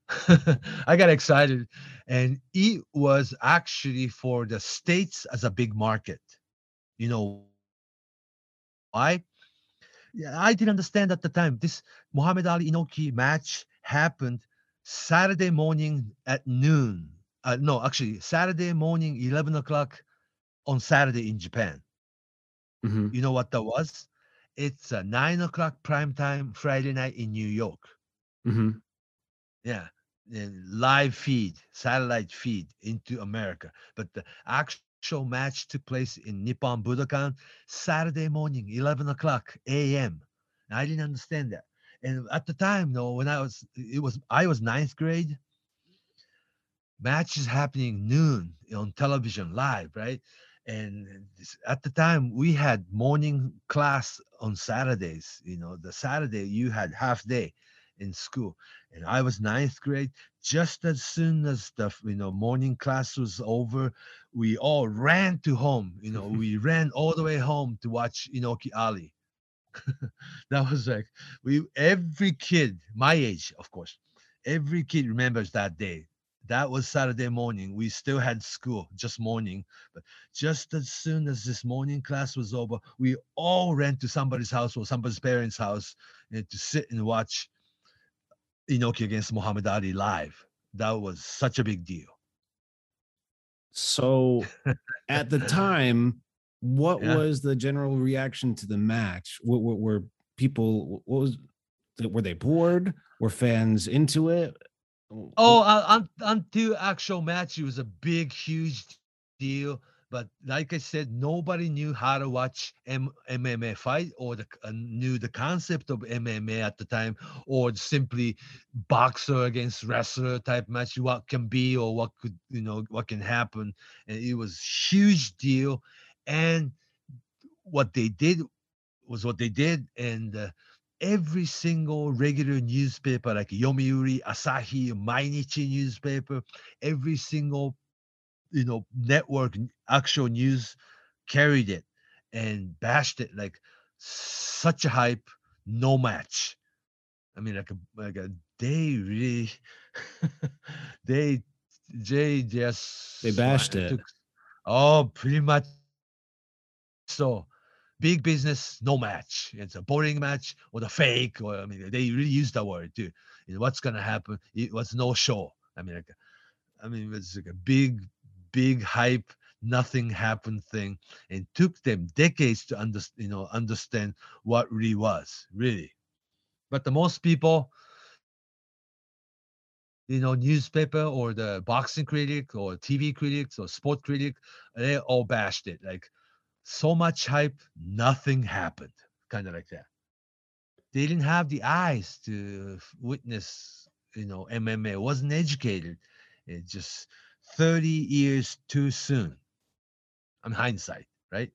*laughs* I got excited, and it was actually for the states as a big market. You know why? Yeah, I didn't understand at the time. This Muhammad Ali Inoki match happened Saturday morning at noon. Uh, no, actually, Saturday morning, 11 o'clock on Saturday in Japan. Mhm. You know what that was? It's a nine o'clock prime time Friday night in New York. Mhm. Yeah. And live feed, satellite feed into America. But the actual match took place in Nippon Budokan Saturday morning, 11 o'clock a.m. I didn't understand that. And at the time, though, when I was, it was, I was ninth grade. Match is happening noon on television live, right? And at the time, we had morning class on Saturdays. You know, the Saturday you had half day in school and I was ninth grade. Just as soon as the you know morning class was over, we all ran to home. You know, we *laughs* ran all the way home to watch Inoki Ali. *laughs* that was like we every kid my age, of course, every kid remembers that day. That was Saturday morning. We still had school, just morning. But just as soon as this morning class was over, we all ran to somebody's house or somebody's parents' house and to sit and watch Inoki against Muhammad Ali live. That was such a big deal. So at the time, what Yeah. was the general reaction to the match? What, what were people? What was? Were they bored? Were fans into it? Oh, uh, un- until actual match, it was a big, huge deal. But like I said, nobody knew how to watch M- MMA fight or the, uh, knew the concept of MMA at the time, or simply boxer against wrestler type match. What can be or what could you know what can happen, and it was huge deal. And what they did was what they did, and uh, every single regular newspaper like Yomiuri, Asahi, Mainichi newspaper, every single you know network actual news carried it and bashed it like such a hype, no match. I mean, like a like a they really *laughs* they they just They bashed it. took- oh, pretty much so big business, no match. It's a boring match or the fake, or I mean, they really use that word too. You know, what's gonna happen? It was no show. I mean, like, I mean, it's like a big, big hype, nothing happened thing, and took them decades to understand, you know, understand what really was really. But the most people, you know, newspaper or the boxing critic or TV critics or sport critic, they all bashed it. Like so much hype, nothing happened. Kind of like that. They didn't have the eyes to witness, you know, MMA. wasn't educated. It just 30 years too soon. I'm hindsight, right?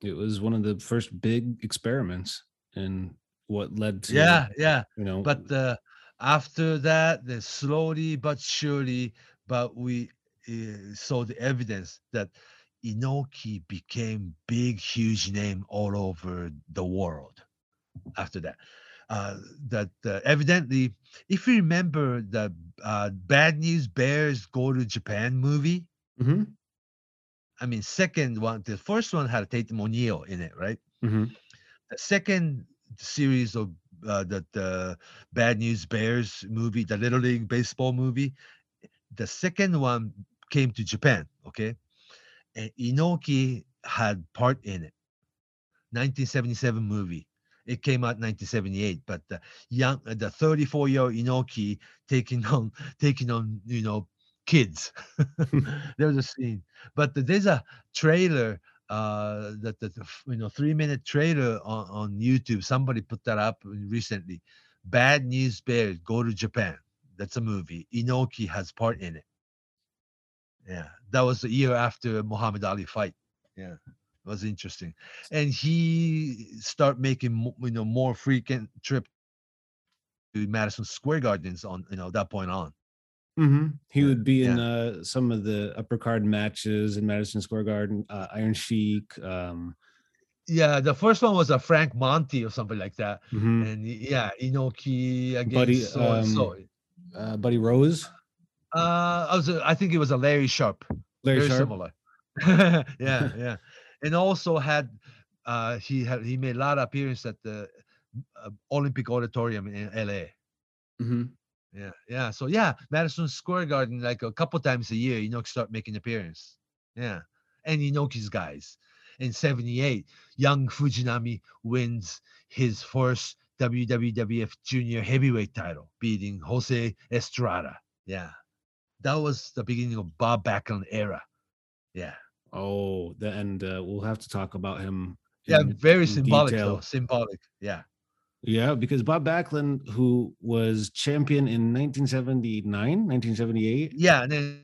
It was one of the first big experiments and what led to Yeah, yeah. you know But uh, after that, then slowly but surely, but we uh, saw the evidence that Inoki became big, huge name all over the world. After that, uh, that uh, evidently, if you remember the uh, Bad News Bears Go to Japan movie, Mhm, I mean, second one, the first one had Tatum O'Neal in it, right? mhm. the second series of uh, the, the Bad News Bears movie, the Little League baseball movie, the second one came to Japan, okay? And Inoki had part in it. 1977 movie. It came out 1978, but the young, the 34 year old Inoki taking *laughs* on, taking on, you know, kids. *laughs* there was a scene, but there's a trailer uh that the, you know three minute trailer on, on youtube. Somebody put that up recently. Bad news bears go to japan. That's a movie. Inoki has part in it. Yeah. That was the year after muhammad ali fight. Yeah was interesting and he start making you know more frequent trip to madison square gardens on you know that point on mm-hmm. He would be in uh, some of the upper card matches in Madison Square Garden, uh, Iron Sheik. Um, yeah the first one was a frank monty or something like that mhm. and yeah inoki against Buddy, so and so um, uh, Buddy Rose, Uh, I was, I think it was a Larry Sharpe. Larry very Sharp. similar. *laughs* yeah, yeah, and also had uh, he had he made a lot of appearances at the uh, Olympic Auditorium in L.A. Mhm. Yeah, yeah. So yeah, Madison Square Garden like a couple times a year, you know, start making appearance. Yeah, and Inoki's guys. In '78, young Fujinami wins his first WWF Junior Heavyweight title, beating Jose Estrada. Yeah, that was the beginning of Bob Backlund era. Yeah, Oh, the, and uh, we'll have to talk about him. yeah, in- very in symbolic detail. though. Symbolic. Yeah, Yeah, because Bob Backlund, who was champion in 1979, 1978. yeah, and then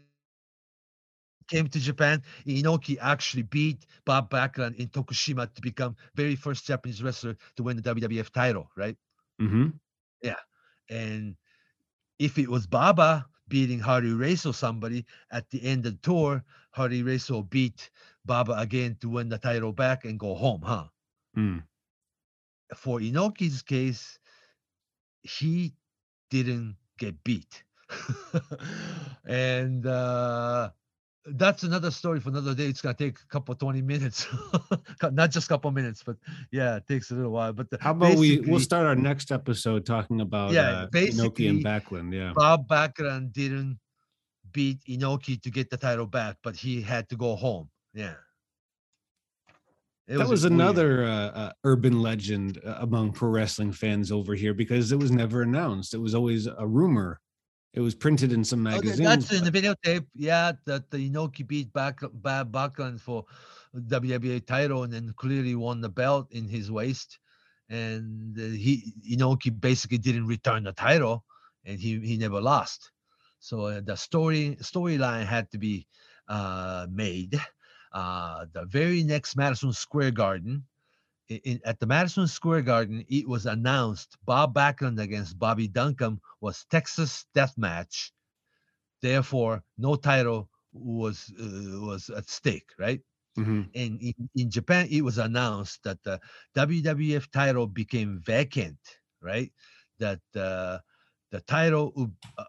came to Japan. Inoki actually beat Bob Backlund in Tokushima to become very first Japanese wrestler to win the WWF title, right? Mm-hmm. Yeah. And if it was Baba beating Harley Race or somebody at the end of the tour, Harley Race will beat Baba again to win the title back and go home, huh? Mm. for Inoki's case, he didn't get beat. *laughs* and uh, that's another story for another day. It's gonna take a couple 20 minutes, *laughs* not just a couple minutes, but yeah, it takes a little while. But the, How about we we'll start our next episode talking about Yeah, uh, Inoki and Backlund. Yeah. Bob Backlund didn't beat Inoki to get the title back, but he had to go home. Yeah. It that was weird. another uh, uh, urban legend uh, among pro wrestling fans over here because it was never announced. It was always a rumor. It was printed in some Oh, th- magazine. That's in the videotape. Yeah, that the Inoki beat back Bob Backlund for WWE title and then clearly won the belt in his waist. And uh, he Inoki basically didn't return the title, and he he never lost. So uh, the story storyline had to be uh, made. Uh, the very next Madison Square Garden, in, at the Madison Square Garden, it was announced Bob Backlund against Bobby Duncum was Texas Death Match. Therefore, no title was uh, was at stake, right? Mhm. And in, in Japan, it was announced that the WWF title became vacant, right? That uh, the title uh,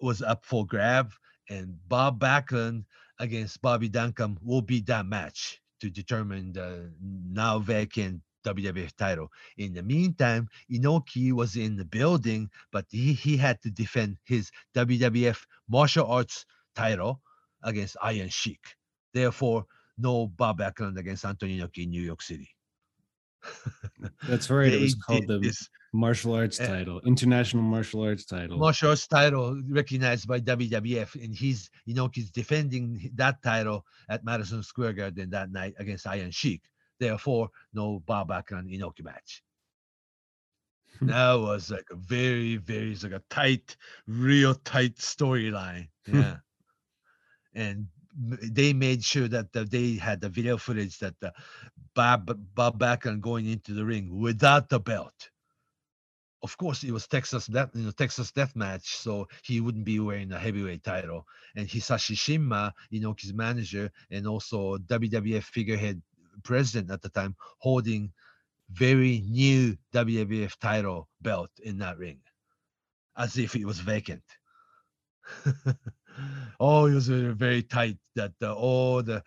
was up for grab, and Bob Backlund against Bobby Duncum will be that match to determine the now vacant WWF title. In the meantime, Inoki was in the building, but he, he had to defend his WWF martial arts title against Iron Sheik. Therefore, no Bob Backlund against Antonio Inoki in New York City. *laughs* That's right. It was called the this martial arts uh, title, international martial arts title. martial arts title recognized by WWF, and he's Inoki's defending that title at Madison Square Garden that night against Iron Sheik. Therefore, no Bob Backlund Inoki match. Hmm. that was like a very, very like a tight, real tight storyline. Hmm. Yeah, and they made sure that the, they had the video footage that the Bob Bob Backlund going into the ring without the belt of course, it was Texas death, you know, Texas death match, so he wouldn't be wearing a heavyweight title. And Hisashi Shima, Inoki's manager, and also WWF figurehead president at the time, holding very new WWF title belt in that ring, as if it was vacant. *laughs* oh, it was very, very tight. That all the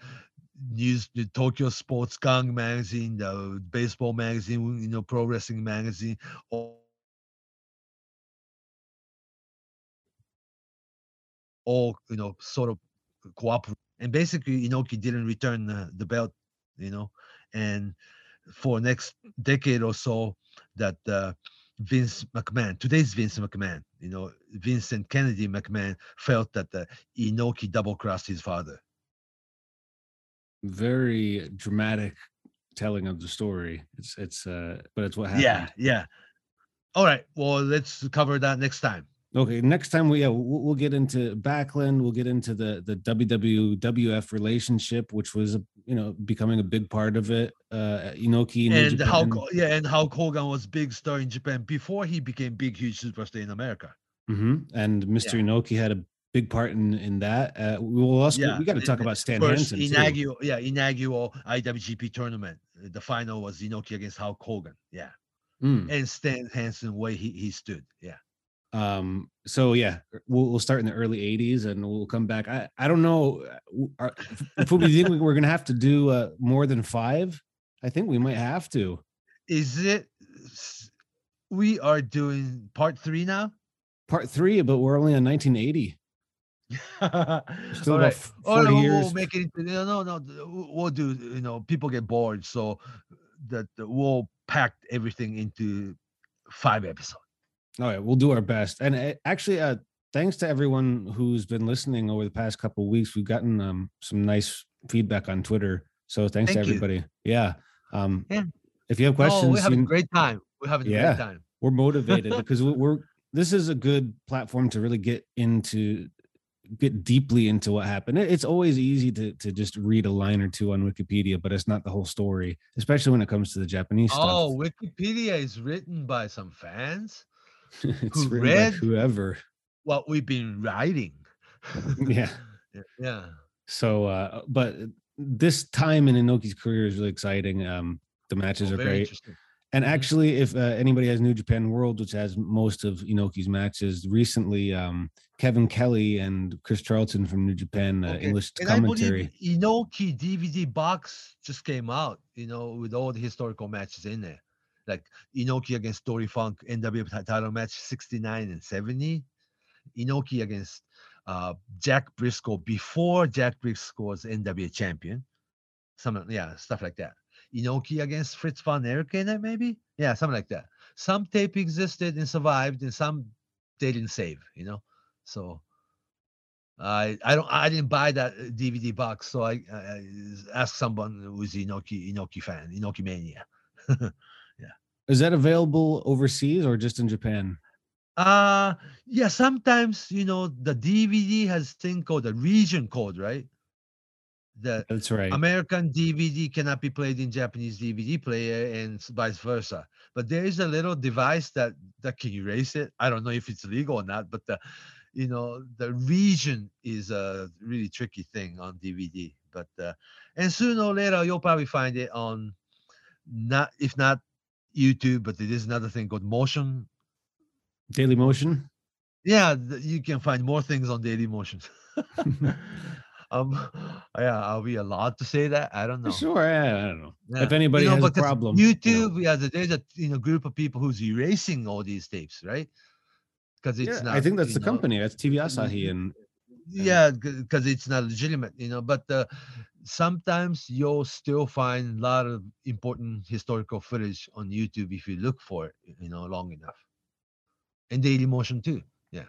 news, the Tokyo Sports Gong magazine, the baseball magazine, you know, pro wrestling magazine, all all you know sort of cooperate and basically Inoki didn't return the, the belt you know and for next decade or so that uh, Vince McMahon today's Vince McMahon you know Vincent Kennedy McMahon felt that the Inoki double crossed his father Very dramatic telling of the story. It's it's uh, but it's what happened. yeah yeah all right well let's cover that next time Okay, next time we yeah we'll, get into Backlund. We'll get into the the WWF relationship, which was you know becoming a big part of it. Uh, Inoki New and how yeah and how Hogan was big star in Japan before he became big huge superstar in America Mhm, and Mr. Inoki had a big part in in that. Uh, we will also Yeah, we got to talk about Stan first Hansen too. inaugural, yeah, inaugural IWGP tournament. The final was Inoki against Hulk Hogan. Yeah, Mm. and Stan Hansen way he, he stood. Yeah, Um, so yeah, we'll, we'll start in the early '80s, and we'll come back. I I don't know uh, are, if we think we're gonna have to do uh, more than five. I think we might have to. is it? We are doing part three now. Part three, but we're only on 1980. *laughs* All Still right. Oh, no, years. We'll make it into no, no, no. We'll do. You know, people get bored, so that we'll pack everything into five episodes. All right, we'll do our best. And uh, actually, uh, thanks to everyone who's been listening over the past couple of weeks. We've gotten um, some nice feedback on Twitter. So thanks Thank to you. everybody. Yeah. Um, Yeah. If you have Oh, questions, we're having you- a great time. We're having a Yeah. great time. we're motivated *laughs* because we- we're. This is a good platform to really get into, get deeply into what happened. It's always easy to to just read a line or two on Wikipedia, but it's not the whole story, especially when it comes to the Japanese Oh, stuff. Oh, Wikipedia is written by some fans. *laughs* it's who read- whoever. What we've been writing. *laughs* Yeah. Yeah. So, uh, but this time in Inoki's career is really exciting. Um, the matches Oh, are great. And Mhm. actually, if uh, anybody has New Japan World, which has most of Inoki's matches, recently um, Kevin Kelly and Chris Charlton from New Japan uh, Okay. English And commentary. Inoki DVD box just came out, you know, with all the historical matches in there. Like Inoki against Dory Funk, NWA title match 69 and 70. Inoki against uh, Jack Brisco before Jack Brisco was NWA champion. Some, yeah, stuff like that. Inoki against Fritz von Erikene, maybe? Yeah, something like that. Some tape existed and survived, and some they didn't save, you know? So I I don't I didn't buy that DVD box, so I, I I asked someone who's Inoki Inoki fan, Inoki mania. *laughs* Is that available overseas or just in Japan? Uh yeah, sometimes you know the DVD has thing called the region code, right? The That's right. American DVD cannot be played in Japanese DVD player and vice versa. But there is a little device that that can erase it. I don't know if it's legal or not, but the you know the region is a really tricky thing on DVD. But uh, and sooner or later you'll probably find it on not if not YouTube, but there is another thing called Motion. Dailymotion. Yeah, you can find more things on Dailymotion. *laughs* um, yeah, are we allowed to say that? I don't know. Sure. Yeah, I don't know. Yeah. If anybody you know, has a problem, you know. YouTube, yeah, there's a you know group of people who's erasing all these tapes, right? Because it's Yeah, not. I think that's the know, company. That's TV Asahi, and Yeah, because it's not legitimate, you know. But uh, sometimes you'll still find a lot of important historical footage on YouTube if you look for it, you know, long enough. And Dailymotion too. Yeah.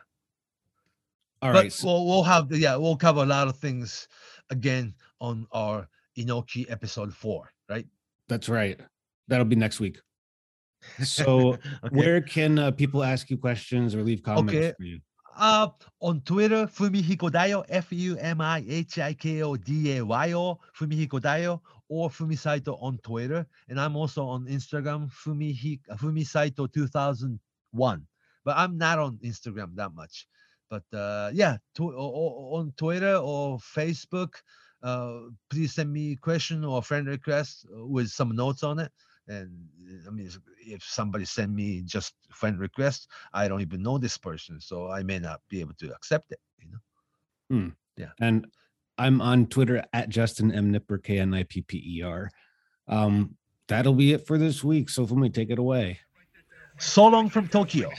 All but right. so- we'll, we'll have yeah we'll cover a lot of things again on our Inoki episode four, right? that's right. That'll be next week. *laughs* So, Okay. where can uh, people ask you questions or leave comments Okay. for you? Uh, on Twitter, Fumihiko Dayo, F U M I H I K O D A Y O, Fumihiko Dayo, or Fumisaito on Twitter. And I'm also on Instagram, Fumihi, Fumisaito 2001. But I'm not on Instagram that much. But uh, yeah, tw- o- o- on Twitter or Facebook, uh, please send me a question or friend request uh, with some notes on it. And uh, I mean, if somebody send me just friend request, I don't even know this person, so I may not be able to accept it. You know. Yeah. And I'm on Twitter at Justin M Knipper K N I P P E R. Um, that'll be it for this week. So, let me take it away. So long from Tokyo.